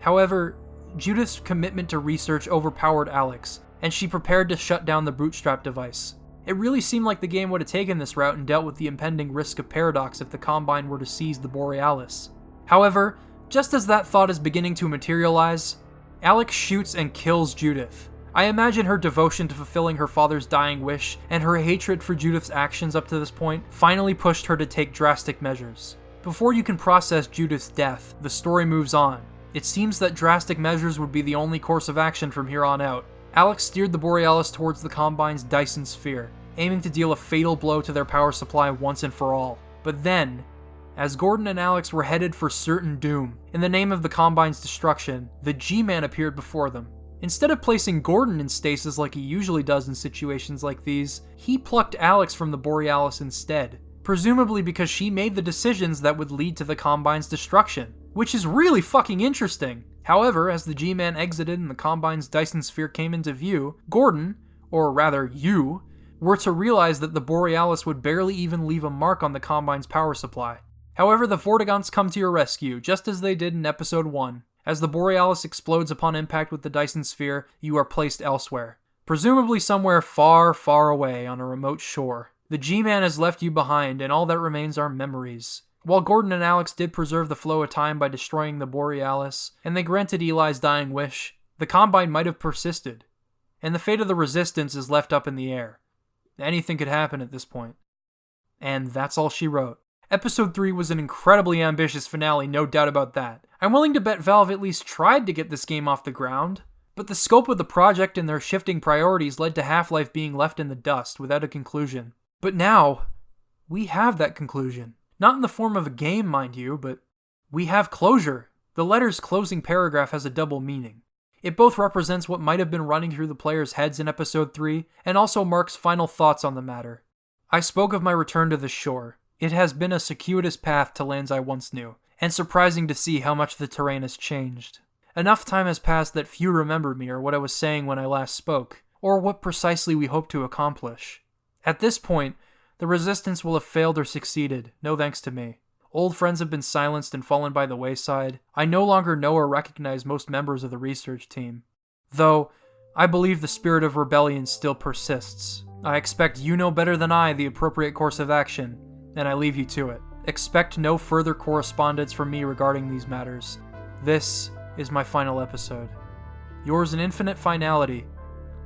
However, Judith's commitment to research overpowered Alyx, and she prepared to shut down the bootstrap device. It really seemed like the game would have taken this route and dealt with the impending risk of paradox if the Combine were to seize the Borealis. However, just as that thought is beginning to materialize, Alyx shoots and kills Judith. I imagine her devotion to fulfilling her father's dying wish and her hatred for Judith's actions up to this point finally pushed her to take drastic measures. Before you can process Judith's death, the story moves on. It seems that drastic measures would be the only course of action from here on out. Alyx steered the Borealis towards the Combine's Dyson sphere, aiming to deal a fatal blow to their power supply once and for all. But then, as Gordon and Alyx were headed for certain doom, in the name of the Combine's destruction, the G Man appeared before them. Instead of placing Gordon in stasis like he usually does in situations like these, he plucked Alyx from the Borealis instead, presumably because she made the decisions that would lead to the Combine's destruction, which is really fucking interesting. However, as the G Man exited and the Combine's Dyson sphere came into view, Gordon, or rather you, were to realize that the Borealis would barely even leave a mark on the Combine's power supply. However, the Vortigaunts come to your rescue, just as they did in Episode 1, as the Borealis explodes upon impact with the Dyson sphere, you are placed elsewhere. Presumably somewhere far, far away on a remote shore. The G Man has left you behind, and all that remains are memories. While Gordon and Alyx did preserve the flow of time by destroying the Borealis, and they granted Eli's dying wish, the Combine might have persisted, and the fate of the Resistance is left up in the air. Anything could happen at this point. And that's all she wrote. Episode 3 was an incredibly ambitious finale, no doubt about that. I'm willing to bet Valve at least tried to get this game off the ground, but the scope of the project and their shifting priorities led to Half Life being left in the dust without a conclusion. But now, we have that conclusion. Not in the form of a game, mind you, but we have closure. The letter's closing paragraph has a double meaning. It both represents what might have been running through the players' heads in Episode 3, and also marks final thoughts on the matter. I spoke of my return to the shore. It has been a circuitous path to lands I once knew, and surprising to see how much the terrain has changed. Enough time has passed that few remember me or what I was saying when I last spoke, or what precisely we hoped to accomplish. At this point, the resistance will have failed or succeeded, no thanks to me. Old friends have been silenced and fallen by the wayside. I no longer know or recognize most members of the research team. Though, I believe the spirit of rebellion still persists. I expect you know better than I the appropriate course of action, and I leave you to it. Expect no further correspondence from me regarding these matters. This is my final episode. Yours in infinite finality,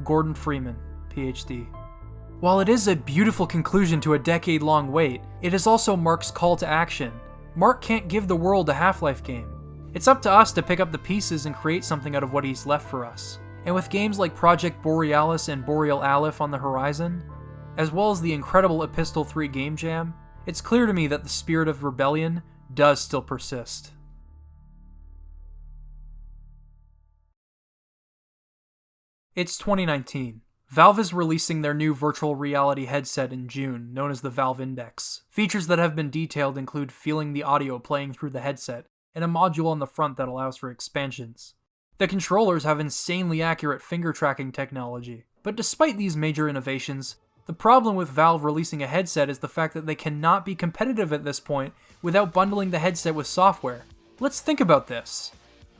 Gordon Freeman, PhD. While it is a beautiful conclusion to a decade long wait, it is also Marc's call to action. Marc can't give the world a Half Life game. It's up to us to pick up the pieces and create something out of what he's left for us. And with games like Project Borealis and Boreal Alyph on the horizon, as well as the incredible Epistle 3 game jam, it's clear to me that the spirit of rebellion does still persist. It's 2019. Valve is releasing their new virtual reality headset in June, known as the Valve Index. Features that have been detailed include feeling the audio playing through the headset, and a module on the front that allows for expansions. The controllers have insanely accurate finger tracking technology, but despite these major innovations, the problem with Valve releasing a headset is the fact that they cannot be competitive at this point without bundling the headset with software. Let's think about this.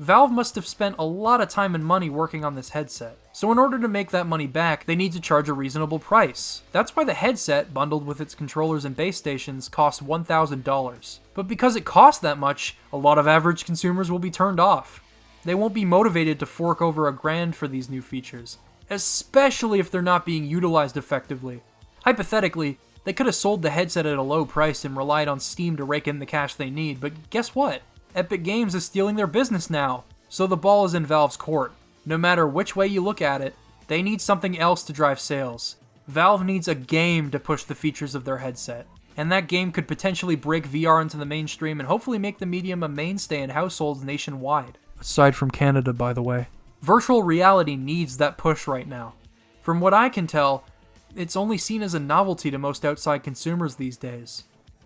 Valve must have spent a lot of time and money working on this headset. So in order to make that money back, they need to charge a reasonable price. That's why the headset, bundled with its controllers and base stations, costs $1,000. But because it costs that much, a lot of average consumers will be turned off. They won't be motivated to fork over a grand for these new features, especially if they're not being utilized effectively. Hypothetically, they could have sold the headset at a low price and relied on Steam to rake in the cash they need, but guess what? Epic Games is stealing their business now, so the ball is in Valve's court. No matter which way you look at it, they need something else to drive sales. Valve needs a game to push the features of their headset, and that game could potentially break VR into the mainstream and hopefully make the medium a mainstay in households nationwide. Aside from Canada, by the way. Virtual reality needs that push right now. From what I can tell, it's only seen as a novelty to most outside consumers these days.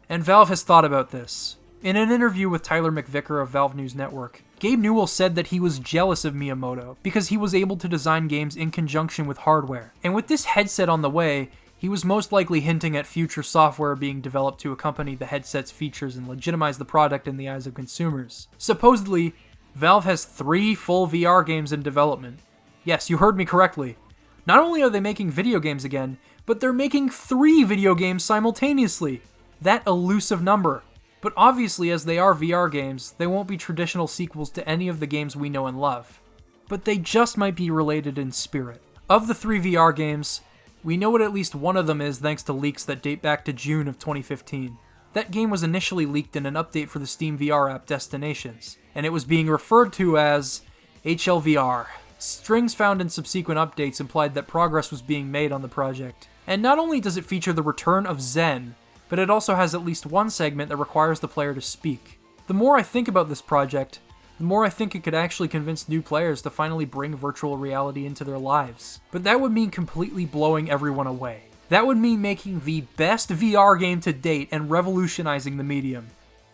And Valve has thought about this. In an interview with Tyler McVicker of Valve News Network, Gabe Newell said that he was jealous of Miyamoto because he was able to design games in conjunction with hardware. And with this headset on the way, he was most likely hinting at future software being developed to accompany the headset's features and legitimize the product in the eyes of consumers. Supposedly, Valve has three full VR games in development. Yes, you heard me correctly. Not only are they making video games again, but they're making three video games simultaneously. That elusive number. But obviously, as they are VR games, they won't be traditional sequels to any of the games we know and love. But they just might be related in spirit. Of the three VR games, we know what at least one of them is thanks to leaks that date back to June of 2015. That game was initially leaked in an update for the Steam VR app Destinations, and it was being referred to as HLVR. Strings found in subsequent updates implied that progress was being made on the project. And not only does it feature the return of Xen, but it also has at least one segment that requires the player to speak. The more I think about this project, the more I think it could actually convince new players to finally bring virtual reality into their lives. But that would mean completely blowing everyone away. That would mean making the best VR game to date and revolutionizing the medium.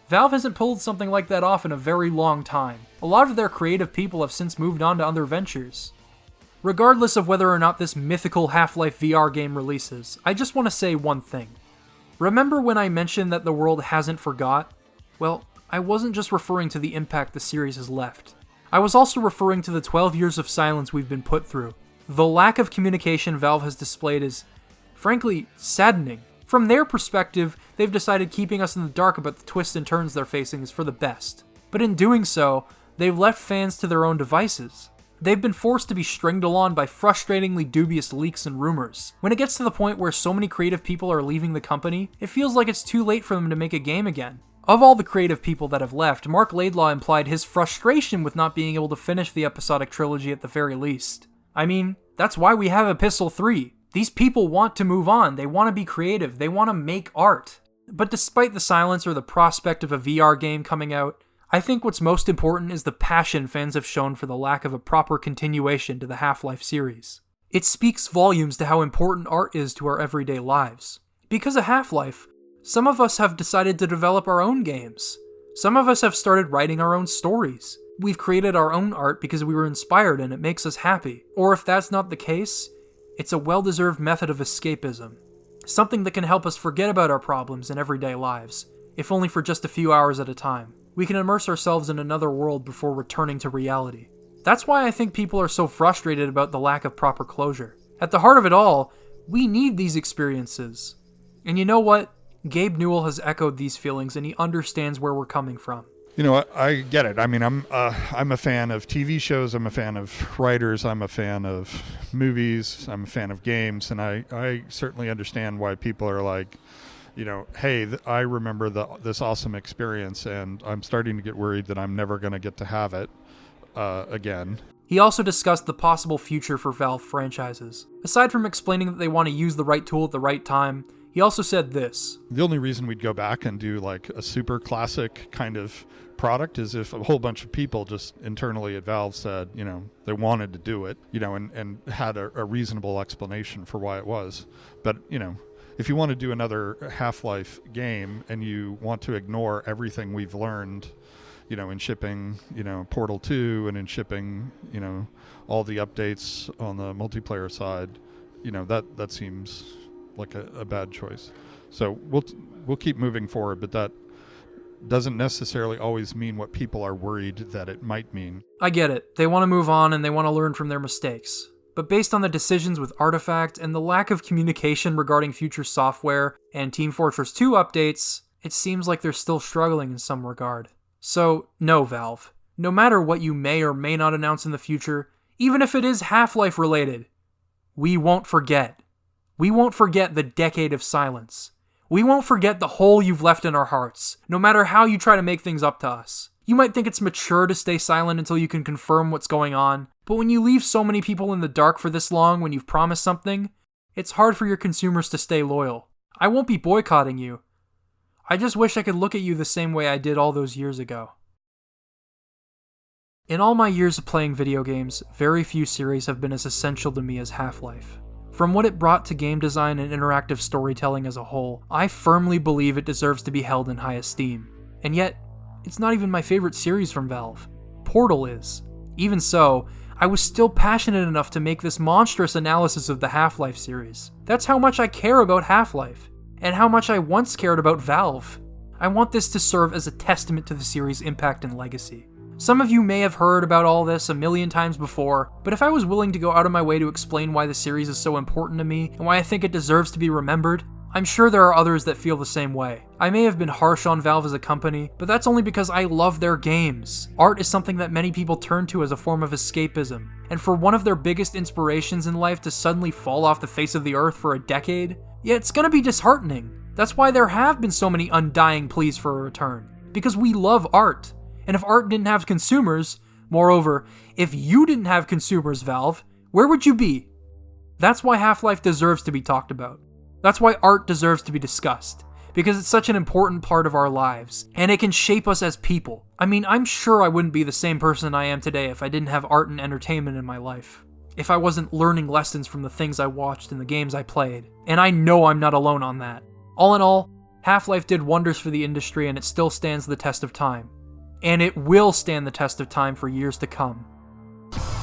Valve hasn't pulled something like that off in a very long time. A lot of their creative people have since moved on to other ventures. Regardless of whether or not this mythical Half Life VR game releases, I just want to say one thing. Remember when I mentioned that the world hasn't forgot? Well, I wasn't just referring to the impact the series has left. I was also referring to the 12 years of silence we've been put through. The lack of communication Valve has displayed is, frankly, saddening. From their perspective, they've decided keeping us in the dark about the twists and turns they're facing is for the best. But in doing so, they've left fans to their own devices. They've been forced to be stringed along by frustratingly dubious leaks and rumors. When it gets to the point where so many creative people are leaving the company, it feels like it's too late for them to make a game again. Of all the creative people that have left, Marc Laidlaw implied his frustration with not being able to finish the episodic trilogy at the very least. I mean, that's why we have Epistle 3. These people want to move on, they want to be creative, they want to make art. But despite the silence or the prospect of a VR game coming out, I think what's most important is the passion fans have shown for the lack of a proper continuation to the Half Life series. It speaks volumes to how important art is to our everyday lives. Because of Half Life, some of us have decided to develop our own games. Some of us have started writing our own stories. We've created our own art because we were inspired and it makes us happy. Or if that's not the case, it's a well deserved method of escapism. Something that can help us forget about our problems in everyday lives, if only for just a few hours at a time. We can immerse ourselves in another world before returning to reality. That's why I think people are so frustrated about the lack of proper closure. At the heart of it all, we need these experiences. And you know what? Gabe Newell has echoed these feelings and he understands where we're coming from. You know, I, I get it. I mean, I'm uh, I'm a fan of TV shows. I'm a fan of writers. I'm a fan of movies. I'm a fan of games, and I, I certainly understand why people are like, you know, hey, th- I remember the, this awesome experience, and I'm starting to get worried that I'm never going to get to have it uh, again. He also discussed the possible future for Valve franchises. Aside from explaining that they want to use the right tool at the right time, he also said this The only reason we'd go back and do like a super classic kind of product is if a whole bunch of people just internally at Valve said, you know, they wanted to do it, you know, and, and had a, a reasonable explanation for why it was. But, you know, if you want to do another Half Life game and you want to ignore everything we've learned, you know, in shipping, you know, Portal 2 and in shipping, you know, all the updates on the multiplayer side, you know, that, that seems like a, a bad choice. So we'll we'll keep moving forward, but that doesn't necessarily always mean what people are worried that it might mean. I get it. They want to move on and they want to learn from their mistakes. But based on the decisions with Artifact and the lack of communication regarding future software and Team Fortress 2 updates, it seems like they're still struggling in some regard. So, no, Valve. No matter what you may or may not announce in the future, even if it is Half Life related, we won't forget. We won't forget the decade of silence. We won't forget the hole you've left in our hearts, no matter how you try to make things up to us. You might think it's mature to stay silent until you can confirm what's going on, but when you leave so many people in the dark for this long when you've promised something, it's hard for your consumers to stay loyal. I won't be boycotting you. I just wish I could look at you the same way I did all those years ago. In all my years of playing video games, very few series have been as essential to me as Half Life. From what it brought to game design and interactive storytelling as a whole, I firmly believe it deserves to be held in high esteem. And yet, it's not even my favorite series from Valve. Portal is. Even so, I was still passionate enough to make this monstrous analysis of the Half Life series. That's how much I care about Half Life, and how much I once cared about Valve. I want this to serve as a testament to the series' impact and legacy. Some of you may have heard about all this a million times before, but if I was willing to go out of my way to explain why the series is so important to me and why I think it deserves to be remembered, I'm sure there are others that feel the same way. I may have been harsh on Valve as a company, but that's only because I love their games. Art is something that many people turn to as a form of escapism, and for one of their biggest inspirations in life to suddenly fall off the face of the earth for a decade, yeah, it's gonna be disheartening. That's why there have been so many undying pleas for a return. Because we love art. And if art didn't have consumers, moreover, if you didn't have consumers, Valve, where would you be? That's why Half Life deserves to be talked about. That's why art deserves to be discussed. Because it's such an important part of our lives, and it can shape us as people. I mean, I'm sure I wouldn't be the same person I am today if I didn't have art and entertainment in my life. If I wasn't learning lessons from the things I watched and the games I played. And I know I'm not alone on that. All in all, Half Life did wonders for the industry and it still stands the test of time and it will stand the test of time for years to come.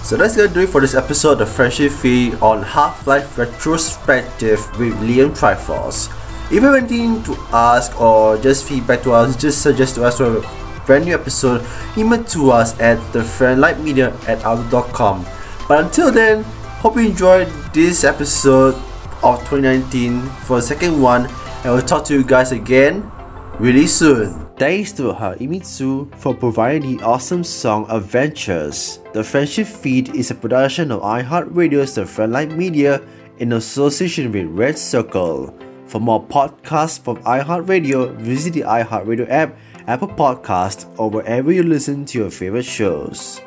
So that's gonna do it for this episode of Friendship Feed on Half-Life Retrospective with Liam Triforce. If you have anything to ask or just feedback to us, just suggest to us for a brand new episode, email to us at thefriendlightmedia at outlook.com. But until then, hope you enjoyed this episode of 2019 for the second one And we'll talk to you guys again really soon. Thanks to her Imitsu for providing the awesome song Adventures. The Friendship Feed is a production of iHeartRadio's The Frontline Media in association with Red Circle. For more podcasts from iHeartRadio, visit the iHeartRadio app, Apple Podcast, or wherever you listen to your favorite shows.